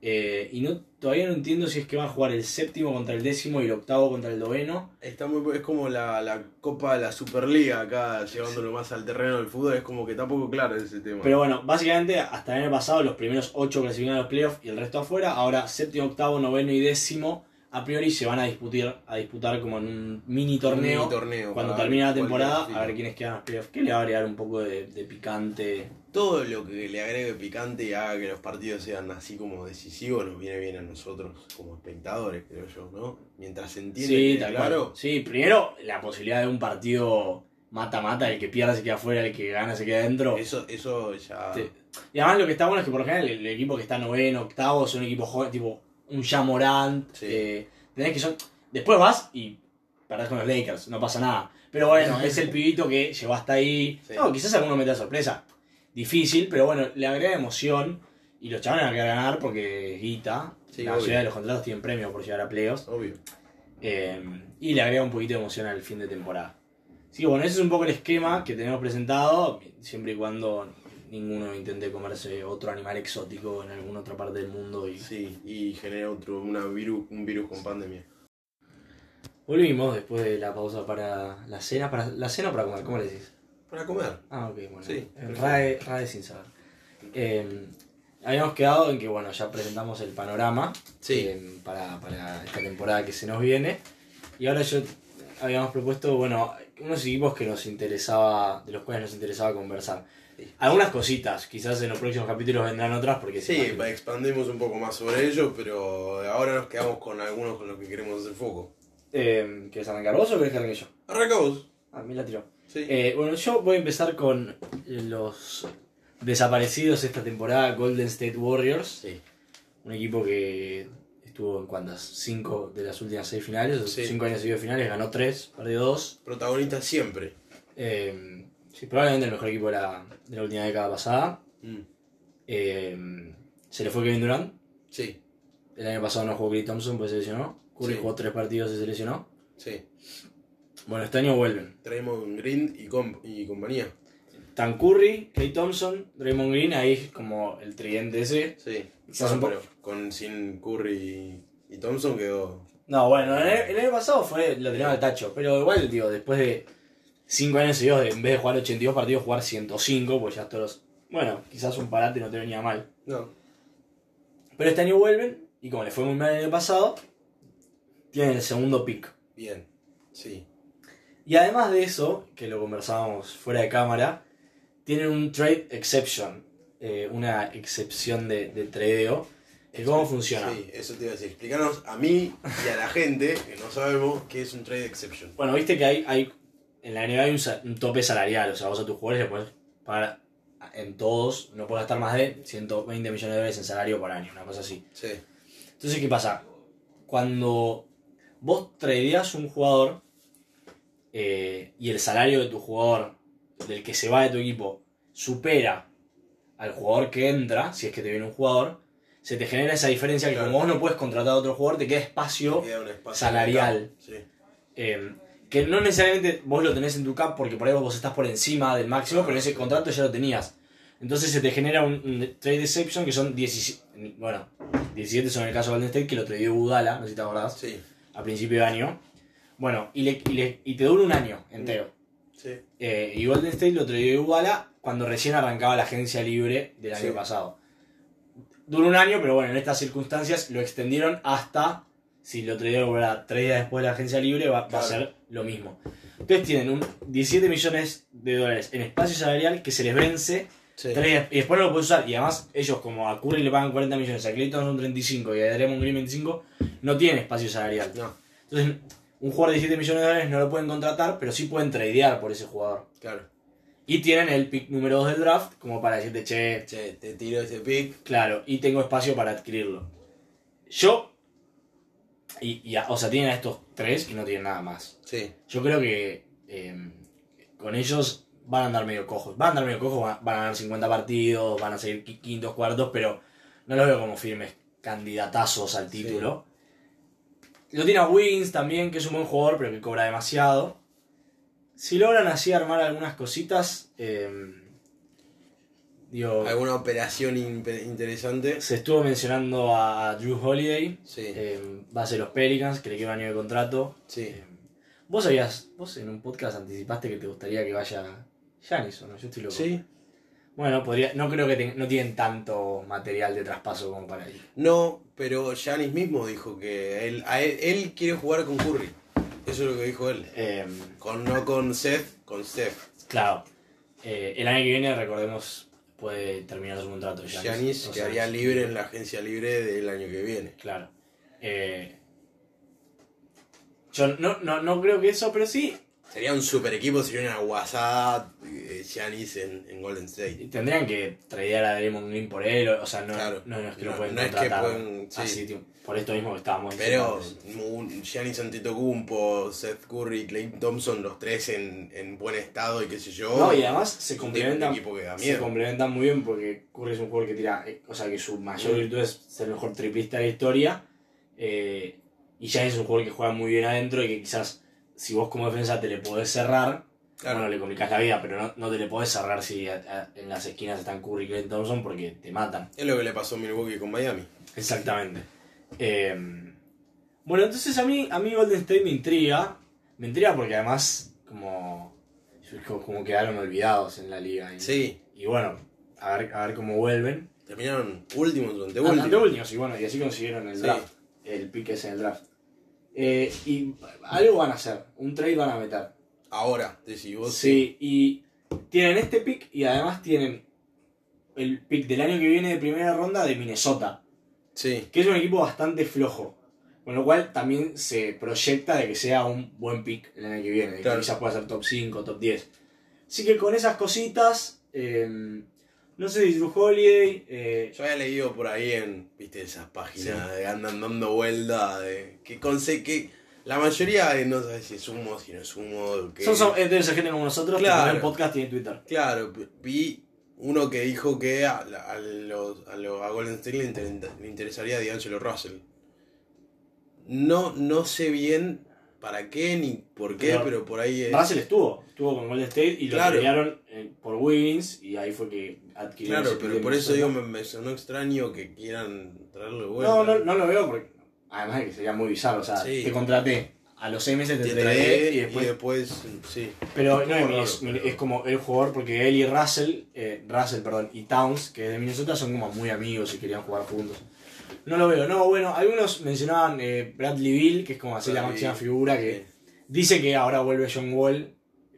Eh, y no todavía no entiendo si es que van a jugar el séptimo contra el décimo y el octavo contra el noveno. Está muy, es como la, la Copa de la Superliga acá, llevándolo más al terreno del fútbol, es como que está poco claro ese tema. Pero bueno, básicamente hasta el año pasado los primeros ocho clasificaron a los playoffs y el resto afuera. Ahora séptimo, octavo, noveno y décimo a priori se van a disputar, a disputar como en un mini torneo. Un mini torneo, Cuando termine la temporada, a ver quiénes quedan los playoffs. Que le va a agregar un poco de, de picante. Todo lo que le agregue picante y haga que los partidos sean así como decisivos nos viene bien a nosotros como espectadores, creo yo, ¿no? Mientras se entiende Sí, que, claro, cual. Sí, primero la posibilidad de un partido mata-mata, el que pierda se queda afuera, el que gana se queda adentro. eso, eso ya... Sí. Y además lo que está bueno es que por lo general el, el equipo que está noveno, octavo, son un equipo joven, tipo un Jamorant. Sí. eh, tenés que son. Después vas y perdés con los Lakers, no pasa nada. Pero bueno, es el pibito que llegó hasta ahí. Sí. No, quizás alguno meta sorpresa. Difícil, pero bueno, le agrega emoción. Y los chavales van a querer ganar porque es guita. Sí, la obvio. mayoría de los contratos tienen premio por llegar a playoffs. Obvio. Eh, y le agrega un poquito de emoción al fin de temporada. Así que bueno, ese es un poco el esquema que tenemos presentado, siempre y cuando ninguno intente comerse otro animal exótico en alguna otra parte del mundo. Y... Sí, y genera otro, una virus, un virus con pandemia. Volvimos después de la pausa para la cena, para la cena o para comer, ¿cómo le decís? Para comer. Ah, ok, bueno. Sí, Eh. RAE, RAE sin saber. Eh, habíamos quedado en que bueno, ya presentamos el panorama Sí. eh, para, para esta temporada que se nos viene. Y ahora yo habíamos propuesto, bueno, unos equipos que nos interesaba, de los cuales nos interesaba conversar. Algunas cositas, quizás en los próximos capítulos vendrán otras porque Sí, expandimos un poco más sobre ello, pero ahora nos quedamos con algunos con los que queremos hacer foco. Eh, ¿Quieres arrancar vos o querés que arranque yo? Arranca vos. Ah, me la tiró. Sí. Eh, bueno, yo voy a empezar con los desaparecidos esta temporada, Golden State Warriors. sí. Un equipo que estuvo en cuantas, cinco de las últimas seis finales, Sí. cinco años seguidos de finales, ganó tres, perdió dos. Protagonista siempre. Eh, sí, probablemente el mejor equipo de la, de la última década pasada. Mm. Eh, se le fue Kevin Durant. Sí, El año pasado no jugó Clay Thompson, pues se lesionó. Curry Sí. jugó tres partidos y se lesionó. sí. Bueno, este año vuelven. Draymond Green y, com- y compañía. Tan Curry, Clay Thompson, Draymond Green, ahí es como el tridente ese. Sí. Quizás pero con sin Curry y, y Thompson quedó. No, bueno, el, el año pasado fue lo tenían al tacho, pero igual, digo, después de 5 años seguidos, en vez de jugar 82 partidos, jugar 105, pues ya todos. Bueno, quizás un parate no te venía mal. No. Pero este año vuelven, y como les fue muy mal el año pasado, tienen el segundo pick. Bien. Sí. Y además de eso, que lo conversábamos fuera de cámara, tienen un trade exception, eh, una excepción de, de tradeo. que ¿Cómo funciona? Sí, eso te iba a decir. Explícanos a mí y a la gente que no sabemos qué es un trade exception. Bueno, viste que hay, hay en la NBA hay un, tope salarial, o sea, vos a tus jugadores le puedes pagar en todos, no puedes gastar más de 120 millones de dólares en salario por año, una cosa así. Sí. Entonces, ¿qué pasa? Cuando vos tradeas un jugador eh, y el salario de tu jugador, del que se va de tu equipo, supera al jugador que entra, si es que te viene un jugador, se te genera esa diferencia que como vos no puedes contratar a otro jugador, te queda espacio Queda un espacio salarial. Sí. eh, que no necesariamente vos lo tenés en tu cap porque por ahí vos estás por encima del máximo, pero ese contrato ya lo tenías. Entonces se te genera un, un trade exception que son 17, bueno, 17 son en el caso de Golden State que lo tradeó Budala, no sé si te acordás, Sí. a principio de año. Bueno, y, le- y, le- y te dura un año entero. Sí. Eh, y Golden State lo tradeó Budala cuando recién arrancaba la agencia libre del año Sí. pasado. Dura un año, pero bueno, en estas circunstancias lo extendieron hasta, si lo tradeó Budala tres días después de la agencia libre, va, va a ser lo mismo. Entonces tienen un 17 millones de dólares en espacio salarial que se les vence Sí. tres días- y después no lo pueden usar. Y además, ellos, como a Curry le pagan 40 millones, a Clayton son 35 y a Draymond Green 25, no tienen espacio salarial. No, Entonces, un jugador de 17 millones de dólares no lo pueden contratar, pero sí pueden tradear por ese jugador. claro. Y tienen el pick número 2 del draft, como para decirte, che, Che, te tiro ese pick. claro, y tengo espacio para adquirirlo. Yo, y, y a- o sea, tienen a estos tres y no tienen nada más. Sí. Yo creo que eh, con ellos van a andar medio cojos. Van a andar medio cojos, van van a ganar 50 partidos, van a seguir qui- quintos, cuartos, pero no los veo como firmes candidatazos al título. Lo tiene a Wiggins también, que es un buen jugador, pero que cobra demasiado. Si logran así armar algunas cositas, eh, digo, ¿Alguna operación interesante? se estuvo mencionando a Drew Holiday, Sí, eh, va a ser los Pelicans, que le queda un año de contrato. sí. Eh, vos habías, vos en un podcast anticipaste que te gustaría que vaya Giannis, ¿o no? Yo estoy loco. Sí. Bueno, podría, no creo que no tienen tanto material de traspaso como para ir. No, pero Giannis mismo dijo que él, a él, él quiere jugar con Curry. Eso es lo que dijo él. Eh, Con, no con Seth, con Steph. claro, eh, el año que viene, recordemos, puede terminar su contrato. Dos quedaría años. libre en la agencia libre del año que viene. Claro. Eh, yo no, no, no creo que eso, pero sí Sería un super equipo, sería una guasada eh, Giannis en, en Golden State. tendrían que tradear a Draymond Green por él, o sea, no, Claro. no, no es que lo No- pueden no es que contratar pueden- sí. así, tío, por esto mismo que estábamos Pero Giannis Antetokounmpo, Seth Curry, Clay Thompson, los tres en, en buen estado y qué sé yo. No, y además se complementan, se complementan muy bien porque Curry es un jugador que tira, eh, o sea que su mayor Mm. virtud es ser el mejor triplista de la historia. eh, y Giannis es un jugador que juega muy bien adentro y que quizás si vos como defensa te le podés cerrar, Claro. bueno, le complicás la vida, pero no, no te le podés cerrar si a- a- en las esquinas están Curry y Clay Thompson porque te matan. Es lo que le pasó a Milwaukee con Miami. Exactamente. Eh, bueno, entonces a mí, a mí Golden State me intriga. Me intriga porque además como, como, quedaron olvidados en la liga. Y, Sí, y bueno, a ver, a ver cómo vuelven. terminaron últimos o Ante anteúltimos. últimos, y bueno, y así consiguieron el Sí. draft. El pick ese en el draft. Eh, y algo van a hacer, un trade van a meter. Ahora, decís vos. Sí, y tienen este pick y además tienen el pick del año que viene de primera ronda de Minnesota. Sí, que es un equipo bastante flojo. Con lo cual también se proyecta de que sea un buen pick el año que viene, de Claro. que quizás pueda ser top 5, top 10. Así que con esas cositas, eh, no sé si Drew Holiday, eh, yo había leído por ahí en, viste, esas páginas de andan dando vuelta, de que conse que la mayoría no sabes si es humo, si no es humo, que... son, son, eh, debe ser gente como nosotros Claro. que tienen podcast y tienen Twitter. Claro, vi uno que dijo que a, a, los, a, los- a Golden State le, inter- le interesaría D'Angelo Russell. No, no sé bien para qué ni por qué, Pero pero, por ahí es... Russell estuvo, estuvo con Golden State y lo pelearon eh, por Wiggins y ahí fue que adquirieron Claro, pero por eso digo, me, me sonó extraño que quieran traerlo de vuelta. No, no, no lo veo porque además de que sería muy bizarro, o sea, Sí. te contraté, a los seis meses te, Te trae y después sí. Pero no es, raro, es- como el jugador, porque él y Russell, eh, Russell, perdón, y Towns, que es de Minnesota, son como muy amigos y querían jugar juntos. No lo veo, no, bueno, algunos mencionaban eh, Bradley Bill, que es como así la máxima figura, que dice que ahora vuelve John Wall,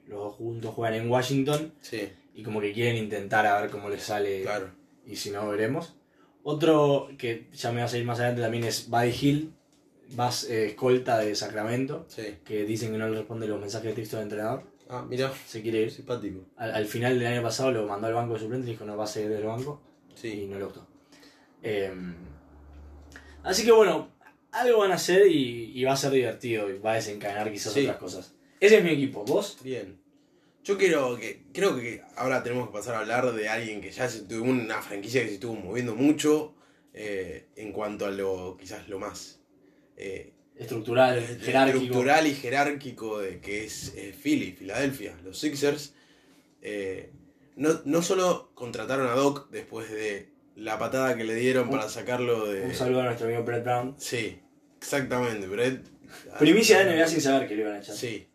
los dos juntos juegan en Washington, Sí, y como que quieren intentar a ver cómo les sale, claro. y si no, veremos. Otro que ya me va a salir más adelante también es Buddy Hill, vas eh, escolta de Sacramento, Sí. que dicen que no le responde los mensajes de texto del entrenador, Ah, mira, se quiere ir. simpático. Al, al final del año pasado lo mandó al banco de suplente y dijo no va a seguir del banco y Sí. no le gustó. Eh, así que bueno, algo van a hacer y, y va a ser divertido y va a desencadenar quizás Sí. otras cosas. Ese es mi equipo, ¿vos? Bien. Yo quiero que. Creo que ahora tenemos que pasar a hablar de alguien que ya se tuvo una franquicia que se estuvo moviendo mucho eh, en cuanto a lo. quizás lo más. Eh, Estructural, jerárquico. estructural y jerárquico de que es eh, Philly, Filadelfia, los Sixers. eh, no, no solo contrataron a Doc después de la patada que le dieron Un- para sacarlo de. Un saludo a nuestro amigo Brett Brown. Sí, exactamente, Brett. Primicia de NBA sin saber que le iban a echar. Sí.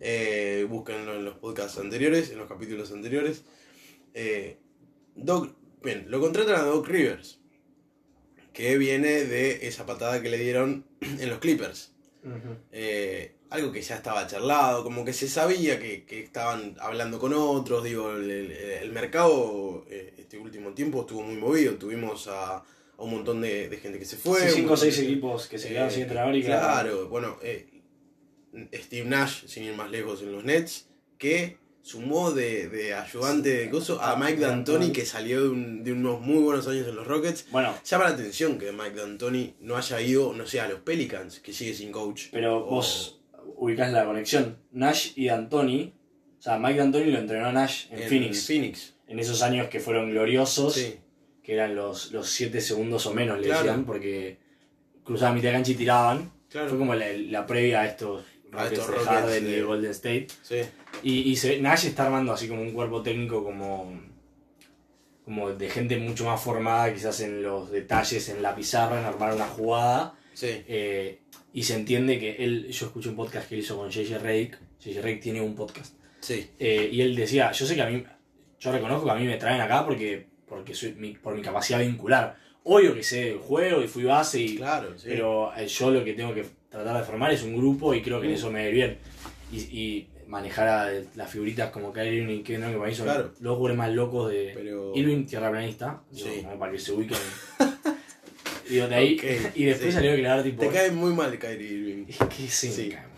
Eh, búsquenlo en los podcasts anteriores, en los capítulos anteriores. Eh, Doc, bien, lo contratan a Doc Rivers, que viene de esa patada que le dieron en los Clippers. Eh, algo que ya estaba charlado, como que se sabía que, que estaban hablando con otros. Digo, el, el- el mercado eh, este último tiempo estuvo muy movido. Tuvimos a, a un montón de, de gente que se fue. Sí, cinco o seis de- equipos que se eh, quedaron sin entrenador y quedaron- Claro, bueno, eh, Steve Nash, sin ir más lejos en los Nets, que sumó de, de ayudante de coso a Mike D'Antoni, que salió de, un- de unos muy buenos años en los Rockets. Bueno, Llama la atención que Mike D'Antoni no haya ido, no sé, a los Pelicans, que sigue sin coach. pero O- vos ubicás la conexión. Nash y D'Antoni O sea, Mike D'Antoni lo entrenó a Nash en, Phoenix. Phoenix. En esos años que fueron gloriosos, Sí. que eran los, los siete segundos o menos, le Claro. decían, porque cruzaban mitad de cancha y tiraban. Claro. Fue como la, la previa a estos A Rockets estos de Harden y Golden State. Sí. Y, y se, Nash está armando así como un cuerpo técnico como, como de gente mucho más formada quizás en los detalles, en la pizarra, en armar una jugada. Sí. Eh, y se entiende que él, yo escuché un podcast que él hizo con JJ Redick. JJ Redick tiene un podcast. Sí. Eh, y él decía, yo sé que a mí, yo reconozco que a mí me traen acá porque, porque soy, mi- por mi capacidad vincular. Obvio que sé el juego y fui base, y, Claro, sí. pero eh, yo lo que tengo que tratar de formar es un grupo y creo que en Mm. eso me ve bien. Y, y manejar a las figuritas como Kyrie Irving y Kevin Durant, que para mí son Claro. los jugadores más locos de Pero. Irving, tierra planista, digo, Sí. como para que se ubiquen. digo, de ahí, y después sí. salió a declarar tipo... Te cae muy mal Kyrie Irving. Es que sí, Sí. me cae mal.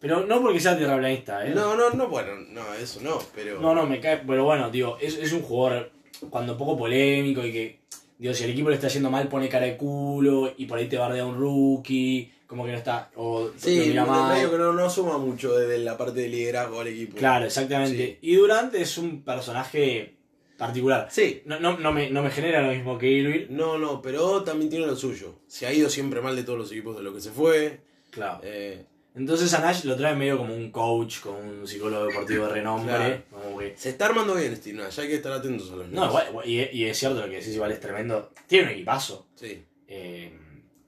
Pero no porque sea tierraplanista, ¿eh? No, no, no, bueno, no, eso no, pero. No, no, me cae. Pero bueno, digo, es, es un jugador cuando poco polémico y que, digo, si el equipo le está yendo mal, pone cara de culo y por ahí te bardea un rookie, como que no está. O lo Sí, mira mal. medio que no, no suma mucho desde la parte de liderazgo al equipo. Claro, exactamente. Y Durant es un personaje particular. Sí. No, no, no, me, no me genera lo mismo que Irving. No, no, pero también tiene lo suyo. Se ha ido siempre mal de todos los equipos de lo que se fue. Claro. Eh, Entonces a Nash lo trae medio como un coach, como un psicólogo deportivo de renombre. Claro. Como que se está armando bien Steve Nash, hay que estar atentos a los No, Nets. igual, igual- y, y es cierto lo que decís, igual es tremendo. Tiene un equipazo. Sí. Eh,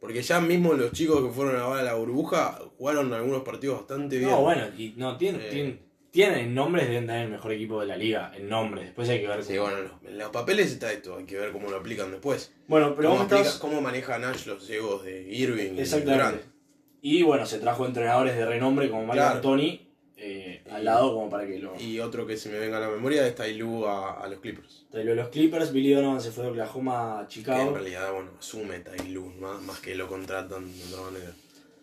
Porque ya mismo los chicos que fueron ahora a la burbuja jugaron algunos partidos bastante bien. no, bueno, y no, tienen, Eh. tienen, tienen nombres, deben tener el mejor equipo de la liga, en nombres. Después hay que ver. Sí, cómo- bueno, en los, en los papeles está esto, hay que ver cómo lo aplican después. Bueno, pero cómo, estás- aplica- cómo maneja Nash los egos de Irving y Exactamente. Durant. Y bueno, se trajo entrenadores de renombre como Mike Claro. D'Antoni eh, al lado como para que lo... Y otro que se me venga a la memoria es Tyloo a, a los Clippers. Trajo los Clippers, Billy Donovan se fue de Oklahoma a Que en Chicago. realidad, bueno, asume Tyloo, más, más que lo contratan de otra manera.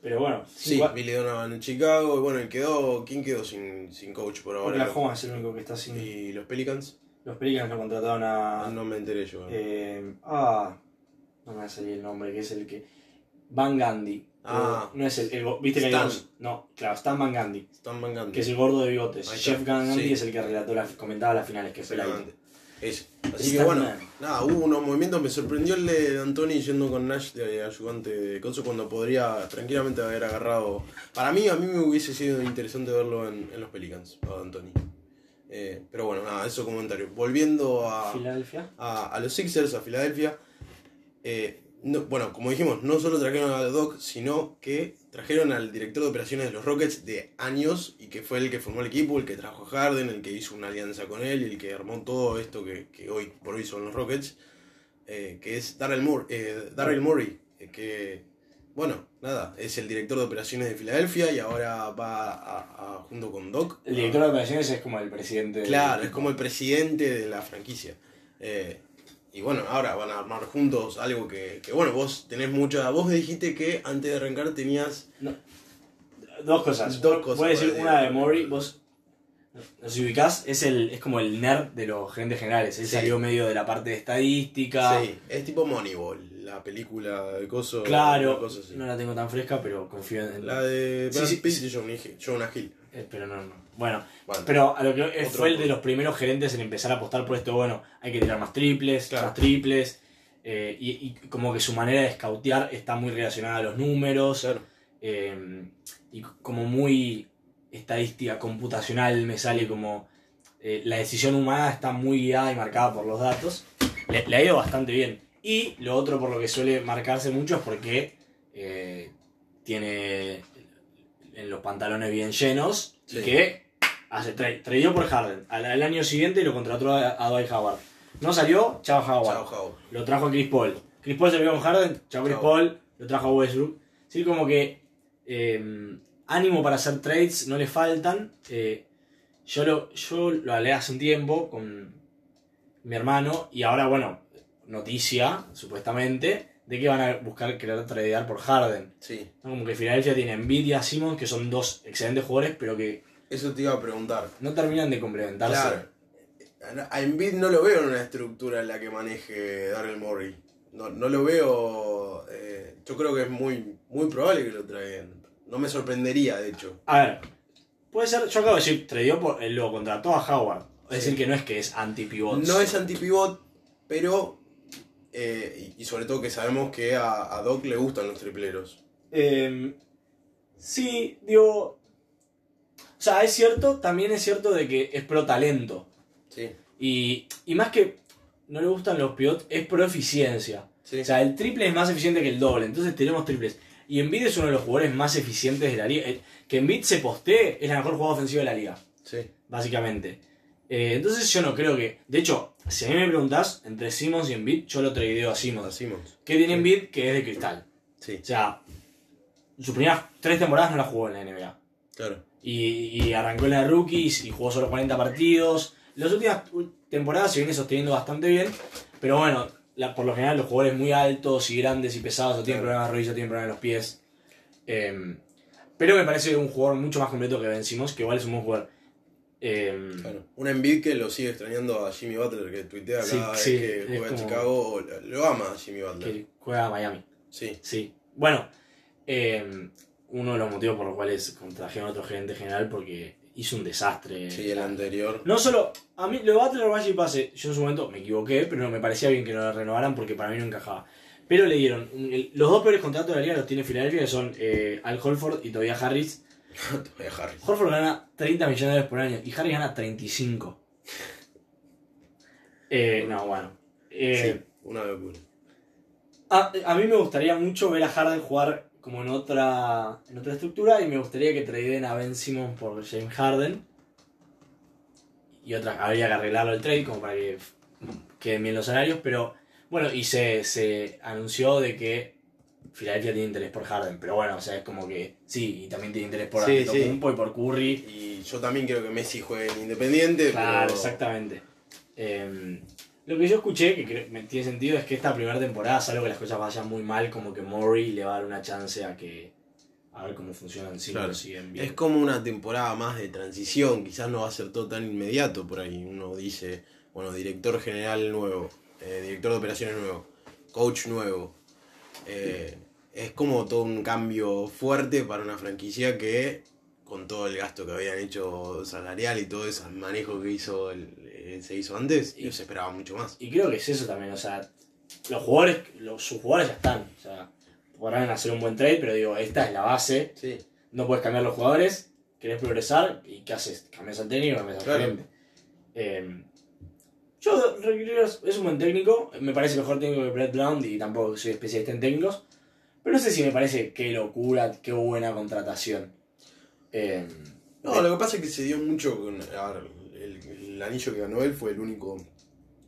Pero bueno, Sí, cinco- Billy Donovan en Chicago, y bueno, y quedó, ¿quién quedó sin, sin coach por ahora? Oklahoma es el único que está sin... Y los Pelicans, Los Pelicans lo contrataron a... no me enteré yo. Eh, ah, no me va a salir el nombre, que es el que. Van Gandhi. Ah. no es el, ¿Viste que hay Stan. dos? No, claro, Stan Van Gandhi, Stan Van Gundy. que es el gordo de bigotes. Jeff Van Gandhi sí. es el que relató comentaba las finales, que fue la. Así que bueno, Man. nada, hubo unos movimientos. Me sorprendió el de Anthony yendo con Nash de ayudante de Coso cuando podría tranquilamente haber agarrado. Para mí, a mí me hubiese sido interesante verlo en, en los Pelicans, a Anthony. Eh, pero bueno, nada, eso comentario. Volviendo a, a, a los Sixers, a Filadelfia. eh, no- bueno, como dijimos, no solo trajeron a Doc, sino que trajeron al director de operaciones de los Rockets de años y que fue el que formó el equipo, el que trajo a Harden, el que hizo una alianza con él y el que armó todo esto que, que hoy por hoy son los Rockets, eh, que es Darrell, Moore, eh, Darryl Murray, eh, que, bueno, nada, es el director de operaciones de Filadelfia y ahora va a- a- junto con Doc. El director de operaciones es como el presidente. Claro, es como el presidente de la franquicia. Y bueno, ahora van a armar juntos algo que, que, bueno, vos tenés mucha... Vos dijiste que antes de arrancar tenías... Dos cosas. Dos cosas Voy a decir una de Murray. Vos. No sé si ubicás, es, el, es como el nerd de los gerentes generales. Él Sí. salió medio de la parte de estadística. Sí, es tipo Moneyball, la película de Coso. Claro, una cosa así. no la tengo tan fresca, pero confío en. La de Brad sí, Pitt sí. y Jonah Hill- Jonah Hill. Eh, pero no, no. Bueno, Bueno, pero a lo que fue el de los primeros gerentes en empezar a apostar por esto, bueno, hay que tirar más triples, Claro. más triples. eh, y, y como que su manera de scoutear está muy relacionada a los números. claro. eh, y como muy estadística computacional me sale como eh, la decisión humana está muy guiada y marcada por los datos. Le, le ha ido bastante bien. Y lo otro por lo que suele marcarse mucho es porque tiene en los pantalones bien llenos Sí. y que hace trade. Tradeó por Harden. Al, al año siguiente lo contrató a, a Dwight Howard. No salió, chao Howard. Chao. Lo trajo a Chris Paul. Chris Paul se vio con Harden, chao Chris Chao. Paul, lo trajo a Westbrook. Sí, como que eh, ánimo para hacer trades no le faltan. Eh, yo, lo, yo lo hablé hace un tiempo con mi hermano y ahora, bueno, noticia, supuestamente, de que van a buscar querer tradear por Harden. Sí, ¿no? Como que Filadelfia tiene Embiid y a Simmons, que son dos excelentes jugadores, pero que eso te iba a preguntar. no terminan de complementarse. Claro. A Embiid no lo veo en una estructura en la que maneje Darrell Murray. No, no lo veo. eh, yo creo que es muy, muy probable que lo traigan. No me sorprendería, de hecho. A ver, Puede ser, yo acabo de decir, tradeó por, él lo contrató a Howard. Es decir, que no es que es anti-pivot. No es anti-pivot, pero. eh, y, y sobre todo que sabemos que a, a Doc le gustan los tripleros. Eh, sí, digo. O sea, es cierto, también es cierto de que es pro talento. Sí. Y, y más que no le gustan los pivots, es pro eficiencia. Sí. O sea, el triple es más eficiente que el doble, entonces tenemos triples. Y Embiid es uno de los jugadores más eficientes de la liga. Eh, Que Embiid se postee es la mejor jugada ofensiva de la liga, sí. básicamente. Eh, entonces yo no creo que... De hecho, si a mí me preguntás, entre Simmons y Embiid, yo lo tradeo a A Simmons. Simmons. ¿Qué tiene Sí. Embiid? Que es de cristal. Sí, O sea, sus primeras tres temporadas no las jugó en la NBA. claro. Y, y arrancó en la Rookies y jugó solo 40 partidos. Las últimas temporadas se viene sosteniendo bastante bien. Pero bueno, la- por lo general los jugadores muy altos y grandes y pesados o tienen problemas de rodillas o tienen problemas en los pies. Em, pero me parece un jugador mucho más completo que Ben Simmons, que igual es un buen jugador. Em, Claro. Un Embiid que lo sigue extrañando a Jimmy Butler, que tuitea Sí, cada vez que juega en como- Chicago. Lo ama a Jimmy Butler. que juega a Miami. Sí, Sí. Bueno, em, uno de los motivos por los cuales contrajeron a otro gerente general porque hizo un desastre. sí, el anterior. No solo, a mí lo de Butler vaya y pase, yo en su momento me equivoqué, pero me parecía bien que lo renovaran porque para mí no encajaba. Pero le dieron, el- los dos peores contratos de la liga los tiene Filadelfia, que son eh, Al Holford y Tobias Harris. Todavía Harris. Holford gana 30 millones de dólares por año y Harris gana 35. Eh, no, bueno. Eh, Sí, una locura. a, a mí me gustaría mucho ver a Harden jugar como en otra, en otra estructura y me gustaría que tradeen a Ben Simmons por James Harden. Y otra, habría que arreglarlo el trade como para que queden bien los salarios, pero bueno, y se, se anunció de que Filadelfia tiene interés por Harden, pero bueno, o sea, es como que sí, y también tiene interés por Sí, Antetokounmpo y por Curry. Y yo también quiero que Messi juegue en Independiente. Claro, pero... exactamente. Eh, lo que yo escuché, que me tiene sentido, es que esta primera temporada, salvo que las cosas vayan muy mal, como que Murray le va a dar una chance a que a ver cómo funcionan si Claro. siguen bien. Es como una temporada más de transición, quizás no va a ser todo tan inmediato por ahí. Uno dice, bueno, director general nuevo, eh, director de operaciones nuevo, coach nuevo. Eh, es como todo un cambio fuerte para una franquicia que, con todo el gasto que habían hecho salarial y todo ese manejo que hizo el- eh, se hizo antes, Y- se esperaba mucho más. Y creo que es eso también, o sea, los jugadores, los, sus jugadores ya están, o sea, podrán hacer un buen trade, pero digo, esta es la base, Sí, no puedes cambiar los jugadores, querés progresar, ¿y qué haces? Cambias al técnico, cambias al Claro. gerente. Eh, yo, es un buen técnico, me parece mejor técnico que Brett Blount y tampoco soy especialista en técnicos, pero no sé si me parece qué locura, qué buena contratación. Eh, No, lo que pasa es que se dio mucho con. a ver, el, el anillo que ganó él fue el único.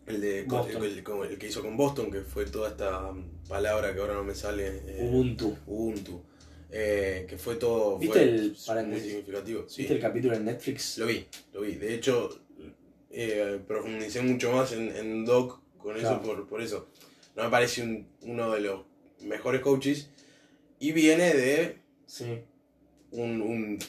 El, de, el, que hizo con Boston, que fue toda esta palabra que ahora no me sale. eh, Ubuntu. Ubuntu. eh, que fue todo. ¿Viste fue el muy significativo. Sí, ¿Viste el capítulo en Netflix? lo vi, lo vi. De hecho, eh, profundicé mucho más en, en Doc con eso por, por eso. No me parece un- uno de los mejores coaches. Y viene de Sí. un, un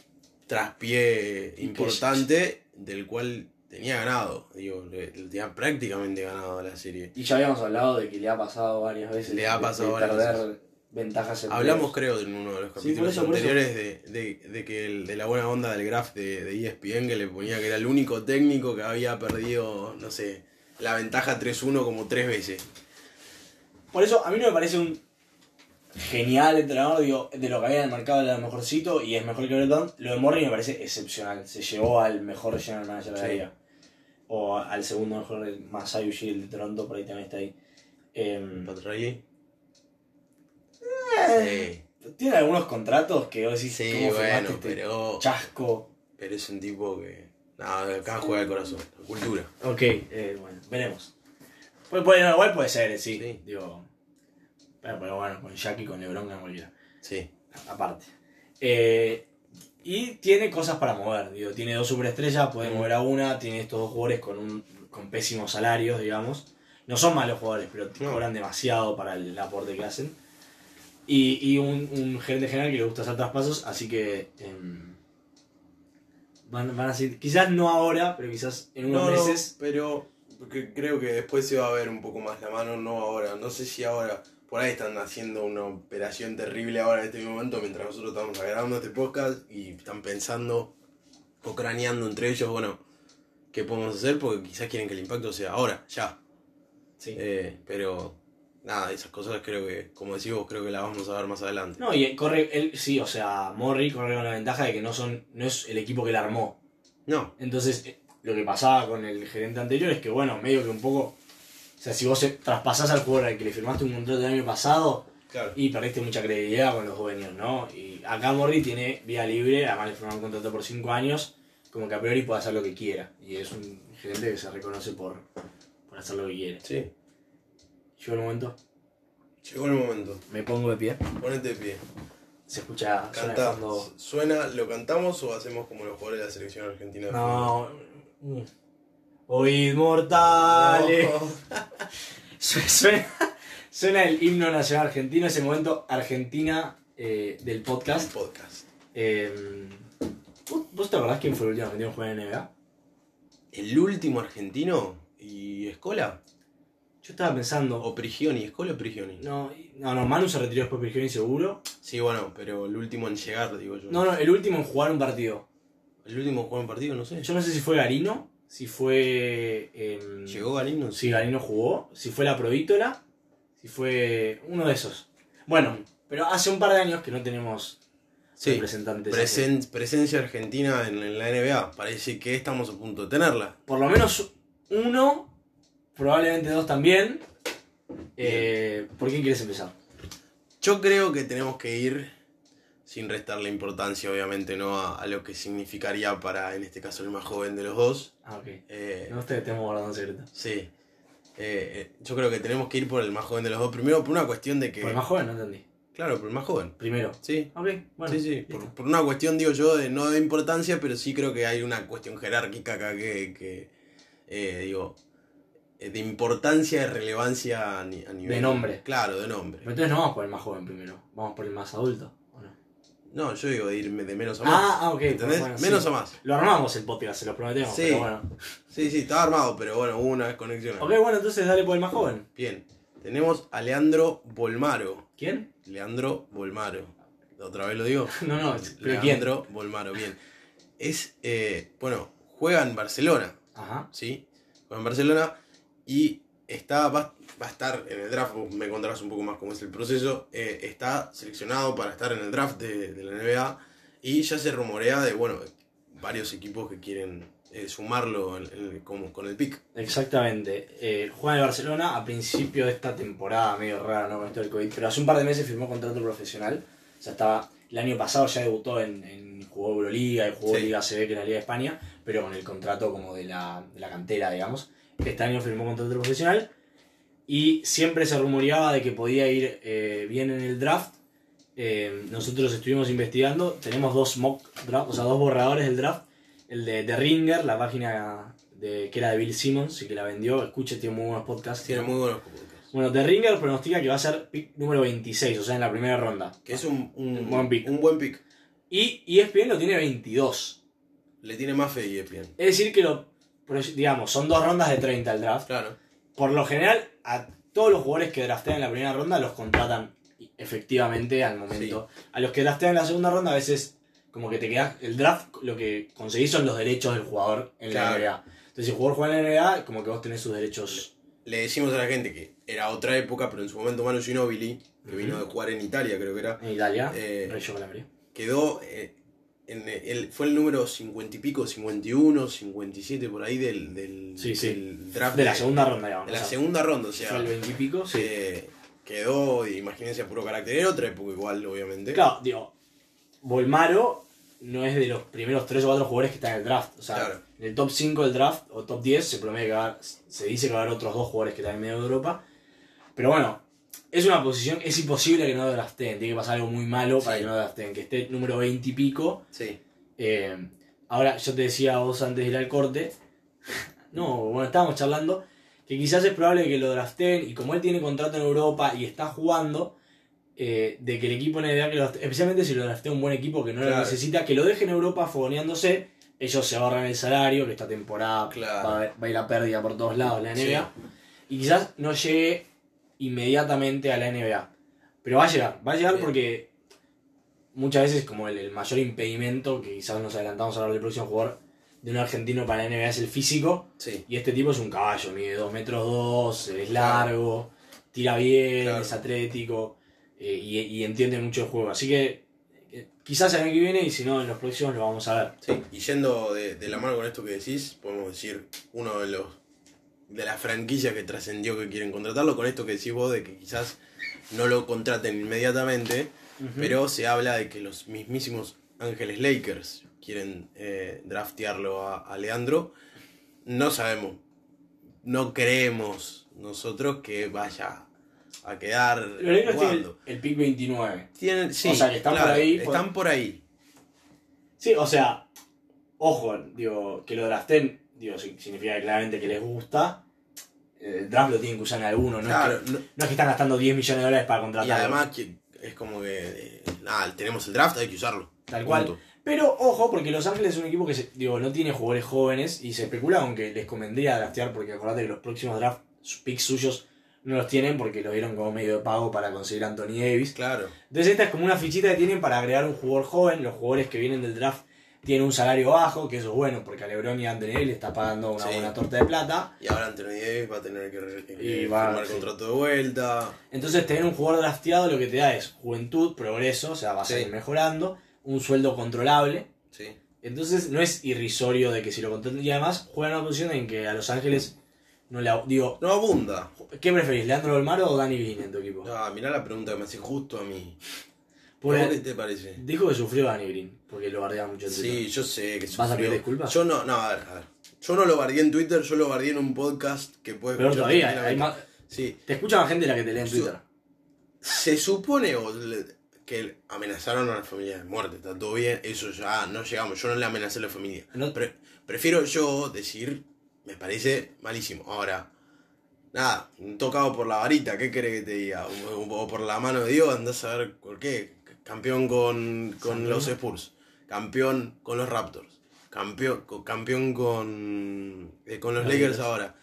traspié importante del cual tenía ganado. Digo, le, le tenía prácticamente ganado la serie. Y ya habíamos hablado de que le ha pasado varias veces. Le ha pasado de varias perder ventajas en Hablamos, creo, en uno de los capítulos eso. anteriores de, de- de que el- de la buena onda del graph de, de ESPN que le ponía que era el único técnico que había perdido, no sé, la ventaja 3-1 como tres veces. Por eso, a mí no me parece un genial entrenador, digo, de lo que había en el mercado era lo mejorcito y es mejor que Breton. Lo de Morri me parece excepcional. Se llevó al mejor general manager de la Sí. liga. O al segundo mejor, el Masai Ujiri, el de Toronto, por ahí también está ahí. Em, eh, Tiene algunos contratos que vos decís, Sí, ¿cómo firmaste bueno, este pero, chasco? pero es un tipo que... Nada, acá juega el corazón, la cultura. Ok, eh, bueno, veremos. Puede, puede- no, igual puede ser, sí. Sí. Digo, pero, pero bueno, con Jackie, con Lebron, con cualquiera. Sí, aparte. Eh, y tiene cosas para mover, digo, tiene dos superestrellas, puede Mm. mover a una, tiene estos dos jugadores con, un, con pésimos salarios, digamos. No son malos jugadores, pero No. cobran demasiado para el aporte que hacen. Y, y un, un gerente general que le gusta hacer traspasos, así que em, van, van a ser, quizás no ahora, pero quizás en unos No, no, meses. pero creo que después se va a ver un poco más la mano, no ahora. No sé si ahora, por ahí están haciendo una operación terrible ahora en este momento mientras nosotros estamos grabando este podcast y están pensando o craneando entre ellos, bueno, qué podemos hacer, porque quizás quieren que el impacto sea ahora, ya. Sí. Eh, pero nada, esas cosas creo que, como decís vos, creo que las vamos a ver más adelante. No, y corre, él, sí, o sea, Morri corre con la ventaja de que no son, no es el equipo que la armó. No, Entonces, eh, lo que pasaba con el gerente anterior es que, bueno, medio que un poco. O sea, si vos traspasás al jugador al que le firmaste un contrato el año pasado claro. y perdiste mucha credibilidad con los jóvenes, ¿no? Y acá Morri tiene vía libre, además le firmaron un contrato por 5 años, como que a priori puede hacer lo que quiera. Y es un gerente que se reconoce por, por hacer lo que quiere. Sí, Llegó el momento, llegó el momento. me pongo de pie. Ponete de pie. Se escucha suena Canta. fondo. ¿Suena, lo cantamos o hacemos como los jugadores de la selección argentina? No. Oíd mortales. Suena, suena el himno nacional argentino, ese momento Argentina eh, del podcast. Podcast. Eh, ¿vos, te acordás quién fue el último argentino que jugó en NBA? ¿El último argentino? ¿Y Escola? Yo estaba pensando. ¿O Prigioni? ¿Escola o Prigioni? No, no, no, Manu se retiró después de Prigioni seguro. Sí, bueno, pero el último en llegar, digo yo. No, no, el último en jugar un partido. ¿El último en partido? No sé. Yo no sé si fue Garino, si fue. em, ¿Llegó Garino? Si Garino jugó, si fue la Provítola, si fue uno de esos. Bueno, pero hace un par de años que no tenemos Sí. representantes. Presen- presencia argentina en, en la NBA. Parece que estamos a punto de tenerla. Por lo menos uno, probablemente dos también. Eh, ¿Por quién quieres empezar? Yo creo que tenemos que ir sin restarle importancia, obviamente, ¿no? A, a lo que significaría para, en este caso, el más joven de los dos. Ah, ok. Eh, No te tenemos guardado en secreto. Sí. Eh, eh, yo creo que tenemos que ir por el más joven de los dos. Primero, por una cuestión de que. Por el más joven, no entendí. Claro, por el más joven. Primero. Sí. Ok, bueno. sí, sí. Por, por una cuestión, digo yo, de no de importancia, pero sí creo que hay una cuestión jerárquica acá que. que, eh, digo. eh, De importancia, de relevancia a, ni- a nivel. De nombre. Claro, de nombre. Pero entonces no vamos por el más joven primero. Vamos por el más adulto. ¿O no? Yo digo de irme de menos a más. Ah, ah, ok. ¿Entendés? bueno, sí. menos a más. Lo armamos el podcast, se lo prometemos. Sí. Pero bueno. Sí, sí, estaba armado, pero bueno, hubo una desconexión. Ok, bueno, entonces dale por el más joven. Bien. Tenemos a Leandro Bolmaro. ¿Quién? Leandro Bolmaro. ¿Otra vez lo digo? No, no, pero ¿quién? Leandro Bolmaro, bien. Es, eh, bueno, juega en Barcelona, Ajá. ¿sí? Juega en Barcelona y está, va, va a estar en el draft, me contarás un poco más cómo es el proceso, eh, está seleccionado para estar en el draft de, de la NBA y ya se rumorea de, bueno, varios equipos que quieren eh, sumarlo en- en- como, con el pick. Exactamente. Eh, juega en el Barcelona a principio de esta temporada, medio rara, ¿no? Con esto del COVID. Pero hace un par de meses firmó contrato profesional. O sea, estaba. El año pasado ya debutó en, en jugó Euroliga y jugó Sí. Liga CB, que es la Liga de España, pero con el contrato como de la, de la cantera, digamos. Este año firmó contrato profesional. Y siempre se rumoreaba de que podía ir eh, bien en el draft. Eh, nosotros estuvimos investigando. Tenemos dos mock draft, o sea, dos borradores del draft. El de The Ringer, la página de, que era de Bill Simmons y que la vendió. Escuche, tiene muy buenos podcasts. Tiene muy buenos podcasts. Bueno, The Ringer pronostica que va a ser pick número 26, o sea, en la primera ronda. Que es un, un, Un buen pick. un buen pick. Y ESPN lo tiene 22. Le tiene más fe y es bien. Es decir, que lo. Digamos, son dos rondas de 30 el draft. Claro. Por lo general, a todos los jugadores que draftean en la primera ronda los contratan efectivamente al momento. A los que draftean en la segunda ronda, a veces, como que te quedas. El draft, lo que conseguís son los derechos del jugador en Claro. la NBA. Entonces, si el jugador juega en la NBA, como que vos tenés sus derechos. Le decimos a la gente que era otra época, pero en su momento Manu Ginobili, que vino de jugar en Italia, creo que era, En Italia, Eh, Calabria. quedó. eh, en el, fue el número 50 y pico, 51, 57 por ahí del, del, Sí, sí. del draft. De la segunda ronda, digamos. de la o sea, segunda ronda, o Fue sea. el 20 y pico, sí. eh, quedó, imagínense, a puro carácter. Era otra época igual, obviamente. Claro, digo, Volmaro no es de los primeros 3 o 4 jugadores que están en el draft. O sea, Claro. en el top 5 del draft o top 10 se promedia que va se dice que va a haber otros dos jugadores que están en medio de Europa. Pero bueno, es una posición, es imposible que no lo draften. Tiene que pasar algo muy malo para que no lo draften. Que esté número 20 y pico. Sí. Eh, ahora, yo te decía a vos antes de ir al corte. no, bueno, estábamos charlando. Que quizás es probable que lo draften. Y como él tiene contrato en Europa y está jugando. eh, de que el equipo en que lo especialmente si lo draftea un buen equipo que no lo necesita, que lo deje en Europa fogoneándose. Ellos se ahorran el salario, que esta temporada Claro. va, a, ir a pérdida por todos lados la Sí. NBA. Y quizás no llegue inmediatamente a la NBA. Pero va a llegar, va a llegar porque muchas veces como el, el mayor impedimento, que quizás nos adelantamos a hablar del próximo jugador de un argentino para la NBA es el físico. Sí. Y este tipo es un caballo, mide 2 metros 2, es largo, tira bien, Claro. es atlético eh, y, y entiende mucho el juego. Así que eh, quizás el año que viene y si no en los próximos lo vamos a ver. Sí, y yendo de, de la mano con esto que decís, podemos decir uno de los de las franquicias que trascendió que quieren contratarlo, con esto que decís vos de que quizás no lo contraten inmediatamente, pero se habla de que los mismísimos Ángeles Lakers quieren eh, draftearlo a, a Leandro. No sabemos, no creemos nosotros que vaya a quedar Los Lakers tienen jugando. el, el pick 29. Tienen, sí, O sea, que están por ahí, Están por ahí. Sí, o sea, ojo, digo, que lo draften, digo, si- significa que claramente que les gusta. El draft lo tienen que usar en alguno, no, Claro, es que, no- no es que están gastando 10 millones de dólares para Y contratarlo. además que es como que, eh, nada, tenemos el draft, hay que usarlo. Tal cual. Punto. Pero ojo, porque Los Ángeles es un equipo que se- digo, no tiene jugadores jóvenes y se especula con que les convendría draftear porque acordate que los próximos draft picks suyos no los tienen porque lo dieron como medio de pago para conseguir a Anthony Davis. Claro. Entonces esta es como una fichita que tienen para agregar un jugador joven. Los jugadores que vienen del draft tienen un salario bajo, que eso es bueno porque a LeBron y a Anthony Davis le está pagando una Sí. buena torta de plata. Y ahora Anthony Davis va a tener que, re- que Y va, firmar sí. contrato de vuelta. Entonces tener un jugador drafteado lo que te da es juventud, progreso, o sea, vas a Sí. ir mejorando, un sueldo controlable. Sí. Entonces no es irrisorio de que si lo contratan y además juegan una posición en que a Los Ángeles no le... Digo, No abunda. ¿qué preferís, Leandro Olmaro o Dani Green en tu equipo? Ah, mirá la pregunta que me hace justo a mí. Porque ¿Qué te parece? dijo que sufrió Dani Green, porque lo bardeaba mucho en Twitter. Sí, yo sé que ¿Vas a sufrió. pedir disculpas? Yo no, no, a ver, a ver. Yo no lo bardeé en Twitter, yo lo bardeé en un podcast que puede Pero todavía, hay más... Sí. Te escucha más gente de la que te lee en Twitter. Se supone que amenazaron a la familia de muerte, está todo bien, eso ya no llegamos, yo no le amenacé a la familia. No- Pre- prefiero yo decir, me parece malísimo. Ahora, nada, tocado por la varita, ¿qué querés que te diga? O, o por la mano de Dios, andás a ver por qué. Campeón con, con los. Spurs, campeón con los Raptors, campeón, campeón con, eh, con los Lakers Lakers. ahora.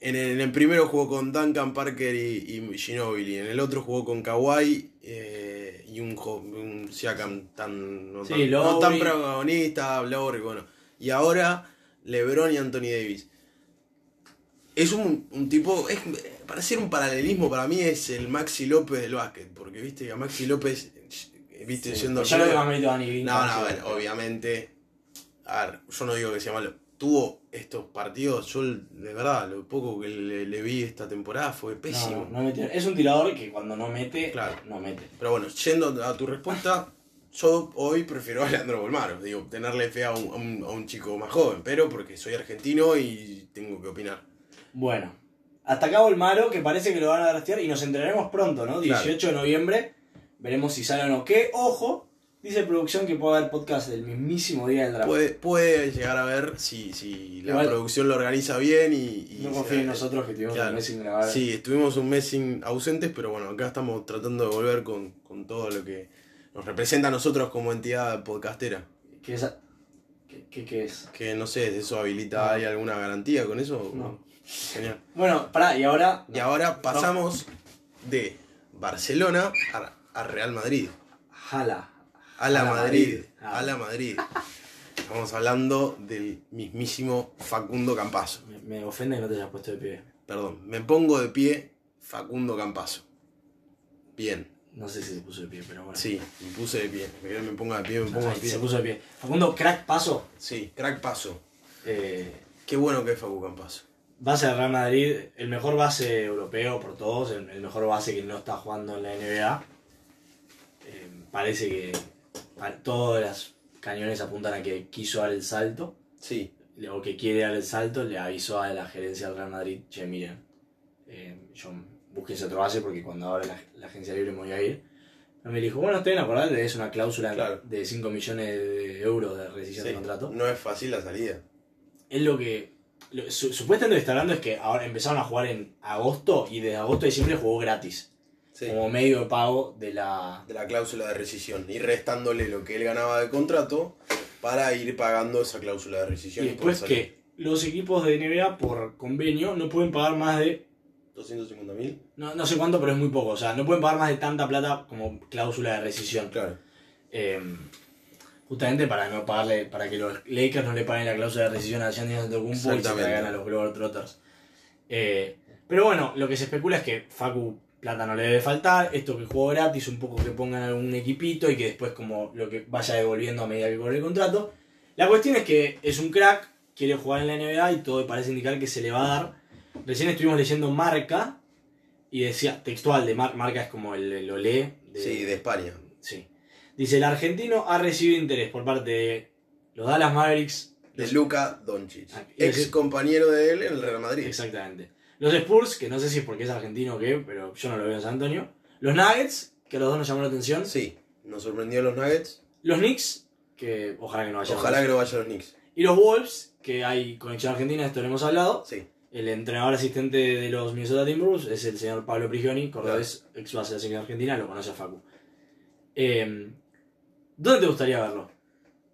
En el, en el primero jugó con Duncan Parker y, y Ginobili, en el otro jugó con Kawhi eh, y un, un Siakam tan, no, Sí, tan, no tan protagonista, Lowry, bueno. Y ahora LeBron y Anthony Davis. Es un, un tipo, es, para hacer un paralelismo, para mí es el Maxi López del básquet, porque viste que a Maxi López, viste, Sí, siendo... ya lo que más mérito a Dani Green. No, no, ver, obviamente. A ver, yo no digo que sea malo. Tuvo estos partidos, yo de verdad, lo poco que le, le vi esta temporada fue pésimo. no, no metió. Es un tirador que cuando no mete, Claro. no mete. Pero bueno, yendo a tu respuesta, yo hoy prefiero a Leandro Bolmaro. Digo, tenerle fe a un, a un- a un chico más joven, pero porque soy argentino y tengo que opinar. Bueno, hasta acá Olmaro, que parece que lo van a draftear y nos enteraremos pronto, ¿no? 18 de noviembre, veremos si sale o no. Que, ojo, dice producción que puede haber podcast del mismísimo día del draft. Puede, puede llegar a ver si, si la Igual- producción lo organiza bien y... y no confíen en nosotros que tuvimos Claro. un mes sin grabar. Sí, estuvimos un mes sin ausentes, pero bueno, acá estamos tratando de volver con, con todo lo que nos representa a nosotros como entidad podcastera. ¿Qué es? ¿Qué, qué- qué es? Que no sé, ¿eso habilita No. ¿hay alguna garantía con eso? No. Genial. Bueno, pará, y ahora... Y ahora pasamos de Barcelona a, a Real Madrid. Jala. A la Madrid. Ah. A la Madrid. Estamos hablando del mismísimo Facundo Campazo. Me, me ofende que no te hayas puesto de pie. Perdón, me pongo de pie Facundo Campazo. Bien. No sé si se puso de pie, pero bueno. Sí, me puse de pie. Me, me pongo de pie, me pongo de pie. se puso de pie. Facundo, crack, paso. Sí, crack paso. Eh, Qué bueno que es Facu Campazo. base del Real Madrid, el mejor base europeo por todos, el mejor base que no está jugando en la NBA. Parece que todos los cañones apuntan a que quiso dar el salto, Sí, o que quiere dar el salto, le avisó a la gerencia del Real Madrid, che, miren, eh, yo búsquense otro base porque cuando abra la, la agencia libre me voy a ir. Pero me dijo, bueno, estén acordate, es una cláusula Claro. de 5 millones de euros de rescisión sí. de contrato. No es fácil la salida. es lo que. lo- su- supuestamente lo que está hablando es que ahora empezaron a jugar en agosto y desde agosto a diciembre jugó gratis. Sí. Como medio de pago de la. De la cláusula de rescisión. Y restándole lo que él ganaba de contrato para ir pagando esa cláusula de rescisión. Y después que los equipos de NBA por convenio no pueden pagar más de. 250 mil. No, no sé cuánto, pero es muy poco. O sea, no pueden pagar más de tanta plata como cláusula de rescisión. Claro. Eh, justamente para no pagarle, para que los Lakers no le paguen la cláusula de rescisión a Giannis Antetokounmpo y se traigan a los Globetrotters. Eh, pero bueno, lo que se especula es que Facu plata no le debe faltar, esto que jugó gratis, un poco que pongan algún equipito y que después como lo que vaya devolviendo a medida que corre el contrato. La cuestión es que es un crack, quiere jugar en la NBA y todo parece indicar que se le va a dar. Recién estuvimos leyendo Marca y decía, textual de Mar- Marca es como el, el olé. de- Sí, de España. Sí. Dice, el argentino ha recibido interés por parte de los Dallas Mavericks. De los- Luka Doncic. Ah, Ex compañero de él en el Real Madrid. Exactamente. Los Spurs, que no sé si es porque es argentino o qué, pero yo no lo veo en San Antonio. Los Nuggets, que a los dos nos llamó la atención. Sí, nos sorprendió los Nuggets. Los Knicks, que ojalá que no vayan. Ojalá que no vayan los Knicks. Y los Wolves, que hay conexión argentina, esto lo hemos hablado. Sí. El entrenador asistente de los Minnesota Timberwolves es el señor Pablo Prigioni, cordobés, ex base de la selección argentina, lo conoce a Facu. Eh, ¿Dónde te gustaría verlo?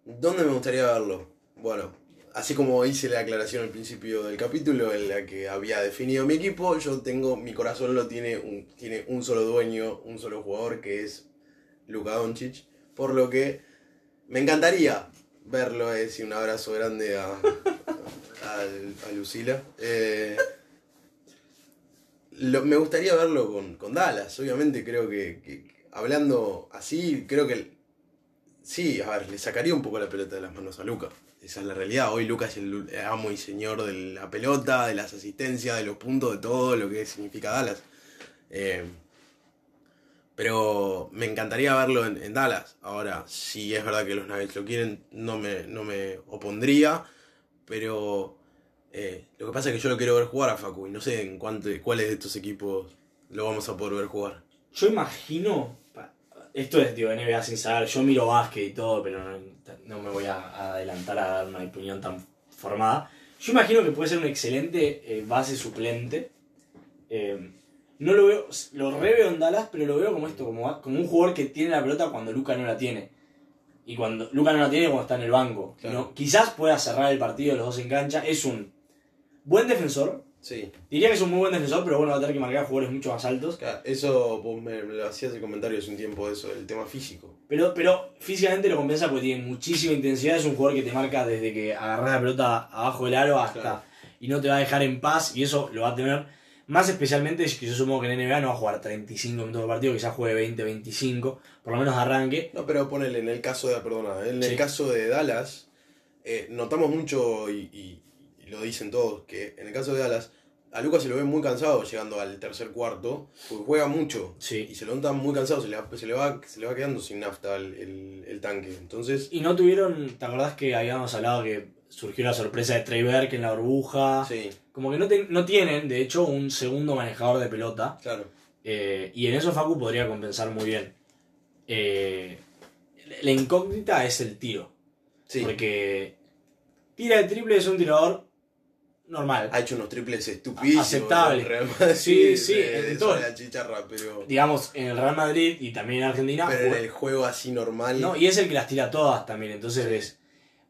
¿Dónde me gustaría verlo? Bueno, así como hice la aclaración al principio del capítulo en la que había definido mi equipo, yo tengo, mi corazón lo tiene un, tiene un solo dueño, un solo jugador que es Luka Doncic, por lo que me encantaría verlo, es decir, un abrazo grande a, a, a Lucila. Eh, me gustaría verlo con, con Dallas, obviamente creo que, que- hablando así, creo que Sí, a ver, le sacaría un poco la pelota de las manos a Luca. Esa es la realidad. Hoy Luca es el amo y señor de la pelota, de las asistencias, de los puntos, de todo lo que significa Dallas. Eh, pero me encantaría verlo en, Dallas. Ahora, si es verdad que los Nuggets lo quieren, no me, no me opondría. Pero eh, lo que pasa es que yo lo quiero ver jugar a Facu. Y no sé en cuánto, cuáles de estos equipos lo vamos a poder ver jugar. Yo imagino, esto es digo, NBA sin saber, yo miro básquet y todo, pero no me voy a adelantar a dar una opinión tan formada. Yo imagino que puede ser un excelente eh, base suplente. Eh, no lo veo, lo reveo en Dallas, pero lo veo como esto, como, como un jugador que tiene la pelota cuando Luca no la tiene. Y cuando Luca no la tiene cuando está en el banco. Claro. No, quizás pueda cerrar el partido los dos en cancha. Es un buen defensor. Sí. Diría que es un muy buen defensor, pero bueno, va a tener que marcar jugadores mucho más altos. Claro, Eso vos me, me lo hacías el comentario hace un tiempo eso, el tema físico. Pero, pero físicamente lo compensa porque tiene muchísima intensidad. Es un jugador que te marca desde que agarras la pelota abajo del aro hasta. Claro. Y no te va a dejar en paz. Y eso lo va a tener. Más especialmente es que yo supongo que en NBA no va a jugar 35 minutos de partido, quizás juegue 20, 25, por lo menos arranque. No, pero ponele, en el caso de, perdona, en Sí. el caso de Dallas, eh, notamos mucho, y lo dicen todos, que en el caso de Dallas, a Lucas se lo ve muy cansado llegando al tercer cuarto, porque juega mucho, y Sí. se lo nota muy cansado, se le va, se le va, se le va quedando sin nafta el, el- el tanque. Entonces, Y no tuvieron, ¿te acordás que habíamos hablado que surgió la sorpresa de Trey Burke en la burbuja? sí, Como que no, te- no tienen, de hecho, un segundo manejador de pelota. claro. Eh, y en eso Facu podría compensar muy bien. Eh, la incógnita es el tiro. Sí, Porque tira de triple es un tirador normal. ha hecho unos triples estupidísimos. Aceptable. Real Madrid, Sí, sí, de- en todo. la chicharra, pero, Digamos, en el Real Madrid y también en Argentina. pero en el juego así normal. no, y es el que las tira todas también. Entonces ves.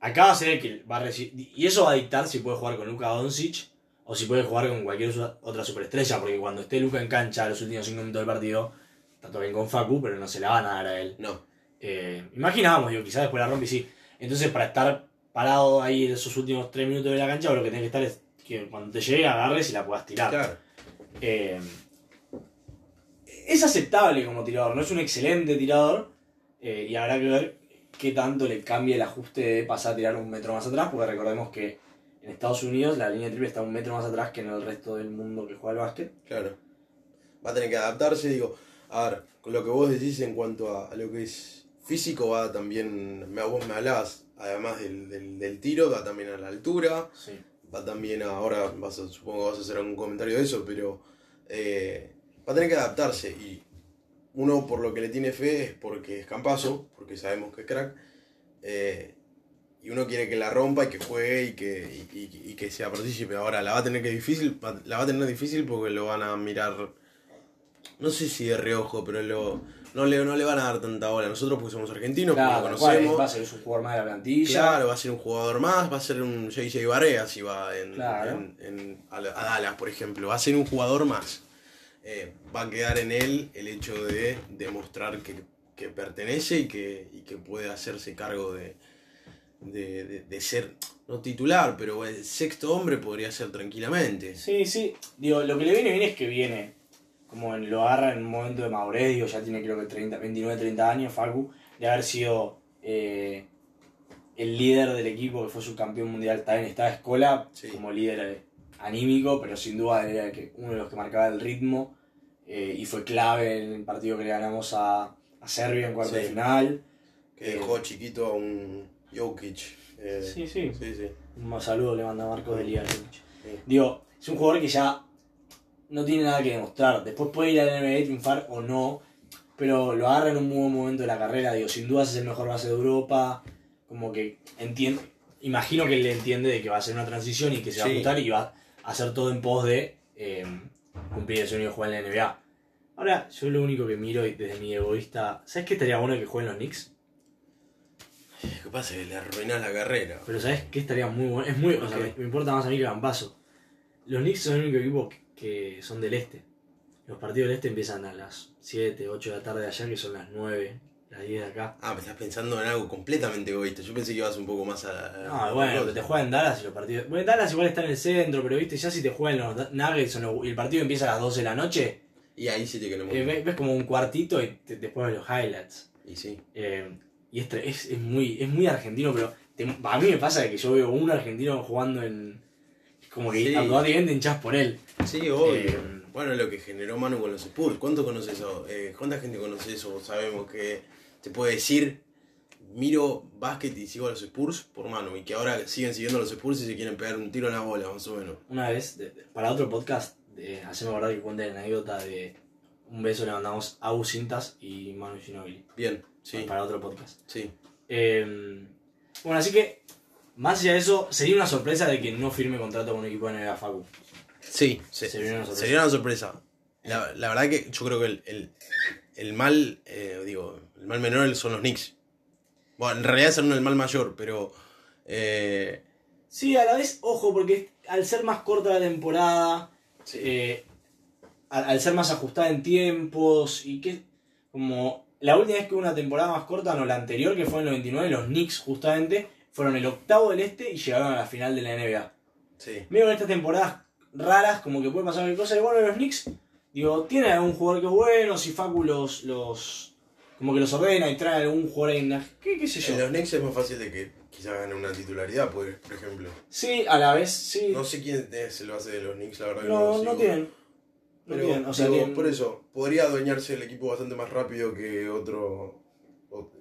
Acá va a ser el que va a recibir. Y eso va a dictar si puede jugar con Luka Doncic o si puede jugar con cualquier otra superestrella. Porque cuando esté Luka en cancha los últimos 5 minutos del partido, está todo bien con Facu, pero no se la van a dar a él. No, Eh, imaginábamos, digo, quizás después la rompe y sí. Entonces, para estar parado ahí en esos últimos 3 minutos de la cancha, lo que tenés que estar es que cuando te llegue agarres y la puedas tirar. claro. Eh, es aceptable como tirador, no es un excelente tirador. eh, y habrá que ver qué tanto le cambia el ajuste de pasar a tirar un metro más atrás, porque recordemos que en Estados Unidos la línea de triple está un metro más atrás que en el resto del mundo que juega al básquet. Claro. Va a tener que adaptarse, digo. A ver, con lo que vos decís en cuanto a, a lo que es físico, va también. Me, vos me hablabas, además del, del, del tiro, va también a la altura. Sí. Va también ahora, vas supongo que vas a hacer algún comentario de eso, pero. eh, va a tener que adaptarse. Y uno por lo que le tiene fe es porque es campazo, porque sabemos que es crack. eh, y uno quiere que la rompa y que juegue y que, y, que sea partícipe. Ahora la va a tener que difícil, la va a tener difícil porque lo van a mirar, no sé si de reojo, pero lo, no, le, no le van a dar tanta bola. Nosotros porque somos argentinos, porque Claro, lo tal cual, conocemos. va a ser un jugador más de la plantilla. Claro, va a ser un jugador más, va a ser un JJ Barea si va en, Claro. en- en- a, la- a Dallas, por ejemplo. Va a ser un jugador más. Eh, va a quedar en él el hecho de demostrar que que pertenece y que, y que puede hacerse cargo de, de, de- de ser, no titular, pero el sexto hombre podría ser tranquilamente. Sí, sí. Digo, lo que le viene bien es que viene. Como en- lo agarra en un momento de madurez, digo, ya tiene creo que 30, 29, 30 años, Facu, de haber sido eh, el líder del equipo que fue subcampeón mundial. También estaba Escola Sí. como líder eh, anímico, pero sin duda era uno de los que marcaba el ritmo eh, y fue clave en el partido que le ganamos a, a Serbia en cuarto de final. Que dejó chiquito a un Jokic. eh, Sí, sí. sí, sí. Un saludo le manda Marco de Liga. Sí. Digo, es un jugador que ya no tiene nada que demostrar. Después puede ir al NBA y triunfar o no, pero lo agarra en un muy buen momento de la carrera. Digo, sin duda es el mejor base de Europa. Como que entiende, imagino que él le entiende de que va a ser una transición y que se va a Sí. ajustar y va a hacer todo en pos de eh, cumplir el sueño de jugar en la NBA. Ahora, yo lo único que miro desde mi egoísta, ¿sabes qué estaría bueno que jueguen los Knicks? Lo que pasa es que le arruinás la carrera. Pero ¿sabes qué estaría muy bueno? Es muy, o sea, me, me importa más a mí que Campaso. Los Knicks son el único equipo que, que son del este. Los partidos del este empiezan a las 7, 8 de la tarde de allá, que son las 9, las 10 de acá. Ah, me estás pensando en algo completamente egoísta. Yo pensé que ibas un poco más a. No, bueno, pero te juegan Dallas y los partidos. Bueno, Dallas igual está en el centro, pero viste, ya si te juegan los Nuggets y el partido empieza a las 12 de la noche, Y ahí sí te queremos. eh, ves, ves como un cuartito y te- después ves los highlights. Y sí. Eh, y es, es, es muy, es muy argentino, pero te- a mí me pasa que yo veo un argentino jugando en. Como que Sí. automáticamente hinchás por él. Sí, obvio. Eh, bueno, lo que generó Manu con los Spurs. ¿Cuánto conoces eso? Eh, ¿Cuánta gente conoce eso? Sabemos que te puede decir, miro básquet y sigo a los Spurs por Manu. Y que ahora siguen siguiendo a los Spurs y se quieren pegar un tiro en la bola, más o menos. Una vez, para otro podcast, hacemos verdad que cuente la anécdota de un beso le mandamos a Abu Cintas y Manu Ginobili. Bien, sí, Para otro podcast. sí. Eh, bueno, así que, más allá de eso, sería una sorpresa de que no firme contrato con un equipo de NBA Facu. Sí, se- Sería una sorpresa. sería una sorpresa. La, la verdad que yo creo que el, el, el mal, eh, digo, el mal menor son los Knicks. Bueno, en realidad son el mal mayor, pero... eh, Sí, a la vez, ojo, porque al ser más corta la temporada, sí. eh, al, al ser más ajustada en tiempos y que como la última vez que hubo una temporada más corta, no la anterior que fue en el 99, los Knicks justamente fueron el octavo del este y llegaron a la final de la NBA. sí. Medio en estas temporadas raras, como que puede pasar cualquier cosa, y bueno, los Knicks, digo, tienen algún jugador que es bueno, si Facu los, los como que los ordena y trae algún jugador en la- ¿qué, qué sé yo? En los Knicks es más fácil de que quizás gane una titularidad, pues, por ejemplo. Sí, a la vez, sí. No sé quién es el base de los Knicks, la verdad que no, no, lo no sigo. tienen. No Pero, tienen, o sea, digo, tienen- por eso, podría adueñarse el equipo bastante más rápido que otro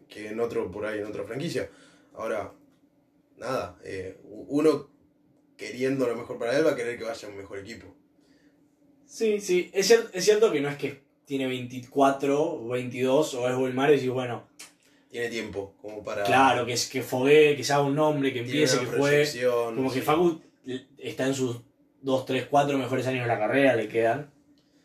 que en otro por ahí, en otra franquicia. Ahora, nada, eh, uno queriendo lo mejor para él va a querer que vaya a un mejor equipo. Sí, sí, es cierto, es cierto que no es que tiene 24 o 22 o es Wilmar y decís, bueno, Tiene tiempo como para... claro, que es que fogue, que se haga un nombre, que empiece, que juegue. Como que. Facu está en sus 2, 3, 4 mejores años de la carrera, le quedan.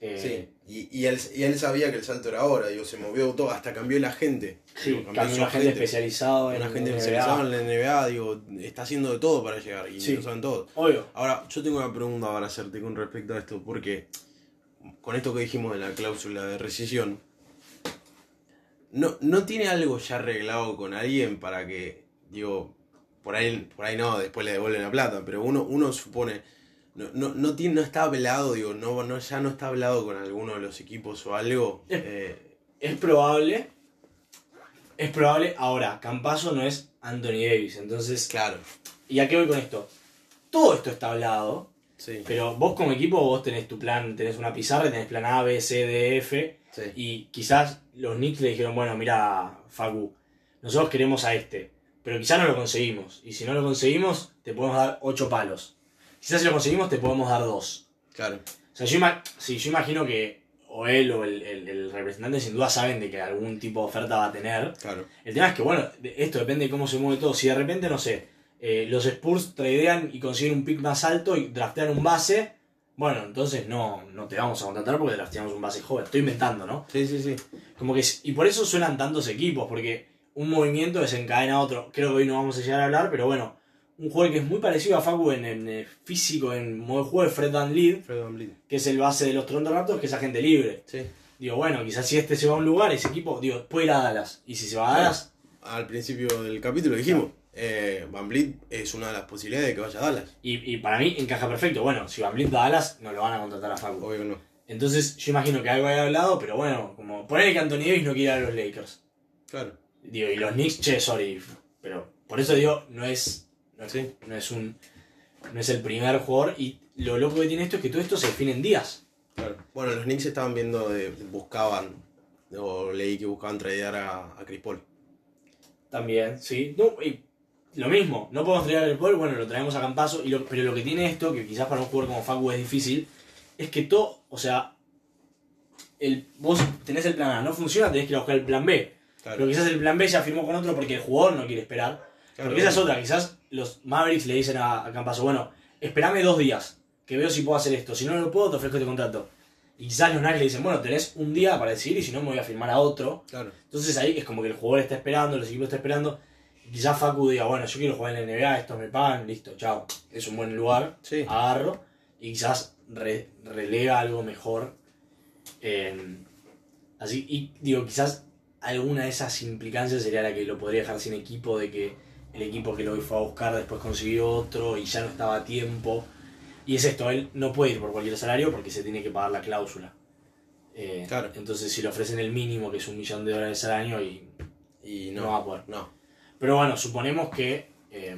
Eh, Sí, y, y, él, y él sabía que el salto era ahora, digo, se movió todo, hasta cambió la gente. sí, Digo, cambió gente agente. especializado en Una gente en especializada en la NBA, digo, está haciendo de todo para llegar y Sí. lo saben todos. Obvio. Ahora, yo tengo una pregunta para hacerte con respecto a esto, porque con esto que dijimos de la cláusula de rescisión, ¿no, no tiene algo ya arreglado con alguien para que, digo, por ahí, por ahí no, después le devuelven la plata, pero uno, uno supone, no, no, no, tiene, no está hablado, digo, no, no, ya no está hablado con alguno de los equipos o algo? Es- Eh, Es probable. Es probable. Ahora, Campaso no es Anthony Davis. Entonces, claro, ¿y a qué voy con esto? Todo esto está hablado. sí, Pero vos como equipo, vos tenés tu plan, tenés una pizarra, y tenés plan A, B, C, D, F. sí, Y quizás los Knicks le dijeron, bueno, mira, Facu, nosotros queremos a este, pero quizás no lo conseguimos. Y si no lo conseguimos, te podemos dar 8 palos. Quizás si lo conseguimos, te podemos dar 2. claro, O sea, yo, ima- sí, yo imagino que o él o el, el- el representante sin duda saben de que algún tipo de oferta va a tener. claro, El tema es que, bueno, esto depende de cómo se mueve todo. Si de repente, no sé, eh, los Spurs tradean y consiguen un pick más alto y draftean un base, bueno, entonces no, no te vamos a contratar porque drafteamos un base joven. Estoy inventando, ¿no? sí, sí, sí, Como que, y por eso suenan tantos equipos, porque un movimiento desencadena otro. Creo que hoy no vamos a llegar a hablar, pero bueno, un jugador que es muy parecido a Facu en, en, eh, físico, en modo de juego, es Fred Van Lead, que es el base de los Toronto Raptors, que es agente libre. Sí, digo, bueno, quizás si este se va a un lugar, ese equipo, digo, puede ir a Dallas. Y si se va a Dallas, Al principio del capítulo dijimos, eh, Van Vliet es una de las posibilidades de que vaya a Dallas. y, y para mí encaja perfecto. Bueno, si Van Vliet va a Dallas, no lo van a contratar a Facu. Obvio no. Entonces yo imagino que algo haya hablado, pero bueno, como poner que Anthony Davis no quiere ir a los Lakers. Claro. Digo, y los Knicks, che, sorry. Pero por eso digo, no es, no es, Sí. no es un no es el primer jugador. Y lo loco que tiene esto es que todo esto se define en días. Claro. Bueno, los Knicks estaban viendo, de, buscaban, o leí que buscaban tradear a, a Chris Paul. También, sí. No, y lo mismo, no podemos traer el Paul, bueno, lo traemos a Campazo, y lo, pero lo que tiene esto, que quizás para un jugador como Facu es difícil, es que todo, o sea, el, vos tenés el plan A, no funciona, tenés que ir a buscar el plan B. Claro. Pero quizás el plan B ya firmó con otro porque el jugador no quiere esperar. Claro, porque esa es otra, quizás los Mavericks le dicen a, a Campazo, bueno, esperame dos días, que veo si puedo hacer esto, si no lo puedo, te ofrezco este contrato. Y quizás los Nuggets le dicen, bueno, tenés un día para decidir y si no me voy a firmar a otro. Claro. Entonces ahí es como que el jugador está esperando, los equipos están esperando. Y quizás Facu diga, bueno, yo quiero jugar en la NBA, estos me pagan, listo, chao. Es un buen lugar, Sí. agarro. Y quizás re- relega algo mejor. eh, así, y digo, quizás alguna de esas implicancias sería la que lo podría dejar sin equipo, de que el equipo que lo fue a buscar después consiguió otro y ya no estaba a tiempo. Y es esto, él no puede ir por cualquier salario porque se tiene que pagar la cláusula. Eh, Claro. Entonces si le ofrecen el mínimo, que es un millón de dólares al año, y Y no, no. va a poder. No. Pero bueno, suponemos que eh,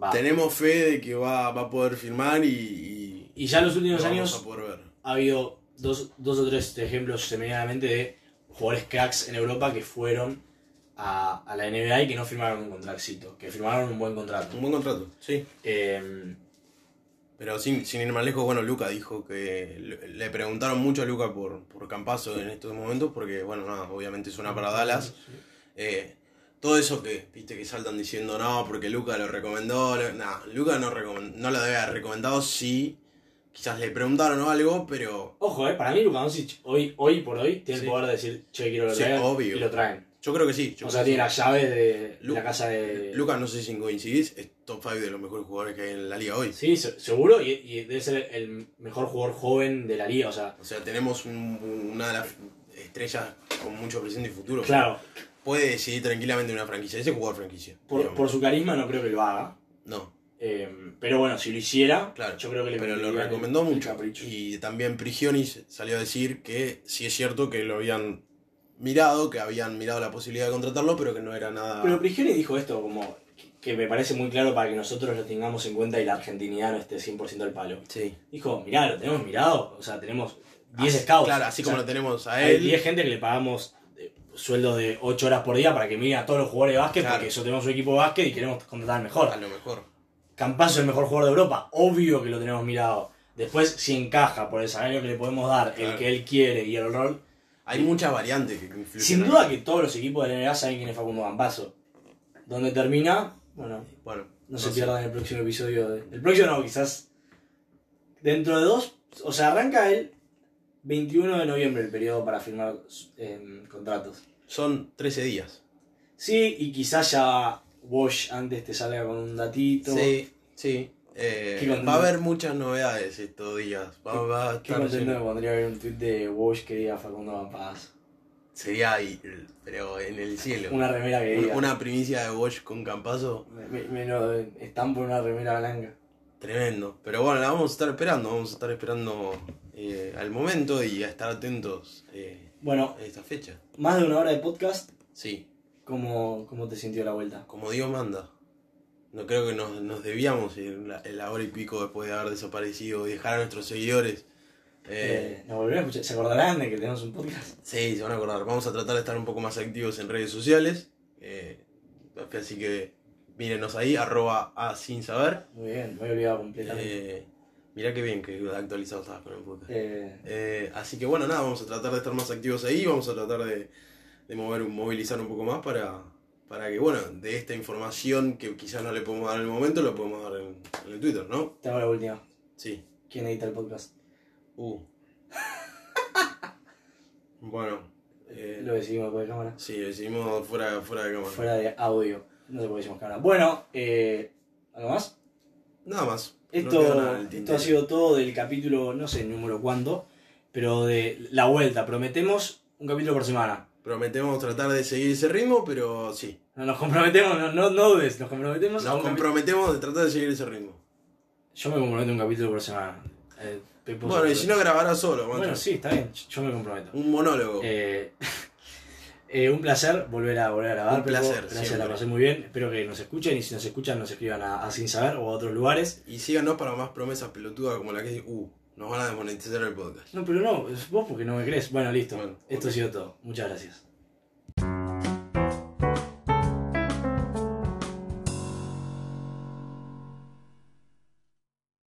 va. Tenemos fe de que va, va a poder firmar y, y Y ya en los últimos años ha habido dos, dos o tres ejemplos semejante de jugadores cracks en Europa que fueron a, a la NBA y que no firmaron un contracito, que firmaron un buen contrato. Un buen contrato, sí. Eh, Pero sin, sin ir más lejos, bueno, Luca dijo que le, preguntaron mucho a Luca por, por Campazo en estos momentos, porque, bueno, nada, obviamente suena para Dallas. Eh, todo eso que, viste, que saltan diciendo no, porque Luca lo recomendó. Nada, Luca no, no lo debe haber recomendado, sí. Quizás le preguntaron o algo, pero Ojo, eh, para mí Luka Doncic hoy, hoy por hoy tiene Sí. el poder de decir, che, quiero lo Sí, traer obvio. y lo traen. Yo creo que sí. yo O sea, tiene las llaves de Lu- la casa de... Luca, no sé si coincidís, es top 5 de los mejores jugadores que hay en la liga hoy. Sí, se- seguro, y, y debe ser el mejor jugador joven de la liga, o sea, O sea, tenemos un- una de las estrellas con mucho presente y futuro. claro, Puede decidir tranquilamente una franquicia. Ese es jugador franquicia. por, su carisma no creo que lo haga. No, Eh, pero bueno, si lo hiciera, claro. yo creo que le Pero lo recomendó mucho. capricho. Y también Prigionis salió a decir que sí es cierto que lo habían mirado, que habían mirado la posibilidad de contratarlo, pero que no era nada. Pero Prigioni dijo esto como que- me parece muy claro para que nosotros lo tengamos en cuenta y la argentinidad no esté 100% al palo. Sí. Dijo, mirá, lo tenemos mirado, o sea, tenemos 10 scouts. Claro, así O como lo tenemos a Hay él. 10 gente que le pagamos eh, sueldos de 8 horas por día para que mire a todos los jugadores de básquet, Claro. porque eso tenemos un equipo de básquet y queremos contratar al mejor. A lo mejor. Campazo es el mejor jugador de Europa, obvio que lo tenemos mirado. Después, si encaja por el salario que le podemos dar, el que él quiere y el rol. Hay muchas variantes que influyen. Sin duda que todos los equipos de la NBA saben quién es Facundo Campazo. Donde termina, bueno, Bueno, no, se sé. pierdan el próximo episodio. de- El próximo no, quizás dentro de dos. O sea, arranca el 21 de noviembre el periodo para firmar eh, contratos. Son 13 días. Sí, y quizás ya Wash antes te salga con un datito. Sí, sí. Eh, Qué va a haber muchas novedades estos días. Va, va a Qué estar me pondría ver un tweet de Wash que diga Facundo Campazo. Sería ahí, pero en el cielo. Una remera que diga. Una primicia de Watch con Campazo, me lo estampo en una remera blanca. tremendo. Pero bueno, la vamos a estar esperando, vamos a estar esperando eh, al momento y a estar atentos eh, Bueno, a esta fecha. más de una hora de podcast. Sí, ¿Cómo, cómo te sintió la vuelta? como Dios manda. No creo que nos, nos debíamos en la, en la hora y pico después de haber desaparecido y dejar a nuestros seguidores. Eh, Eh, ¿Nos volverán a escuchar? ¿Se acordarán de que tenemos un podcast? Sí, se van a acordar. Vamos a tratar de estar un poco más activos en redes sociales. eh, así que mírenos ahí, arroba a sin saber. Muy bien, me había olvidado completamente. Eh, mirá qué bien que actualizado estabas con el podcast. Eh, Eh, así que bueno, nada, vamos a tratar de estar más activos ahí, vamos a tratar de, de mover, movilizar un poco más para, para que, bueno, de esta información que quizás no le podemos dar en el momento, lo podemos dar en, en el Twitter, ¿no? te hago la última. Sí. ¿Quién edita el podcast? Uh. bueno, eh, Lo decidimos después de cámara. sí, lo decidimos fuera, fuera de cámara. Fuera de audio. No sé por qué decimos cámara. Bueno, eh, ¿algo más? Nada más. Esto, nada esto ha sido todo del capítulo, no sé el número cuándo, Pero de la vuelta, prometemos un capítulo por semana. Prometemos tratar de seguir ese ritmo, pero sí. No nos comprometemos, no, no, no dudes, nos comprometemos. Nos comprometemos de tratar de seguir ese ritmo. Yo me comprometo a un capítulo por semana. Eh, Bueno, y si no grabarás solo, macho. Bueno, sí, está bien, yo me comprometo. Un monólogo. Eh, eh, un placer volver a, volver a grabar. Un Pepo. placer, Gracias, siempre. la pasé muy bien. Espero que nos escuchen y si nos escuchan nos escriban a, a Sin Saber o a otros lugares. Y síganos para más promesas pelotudas como la que uh, nos van a desmonetizar el podcast. No, pero no, es vos porque no me crees. Bueno, listo. Bueno, Esto ha sido todo. Muchas gracias.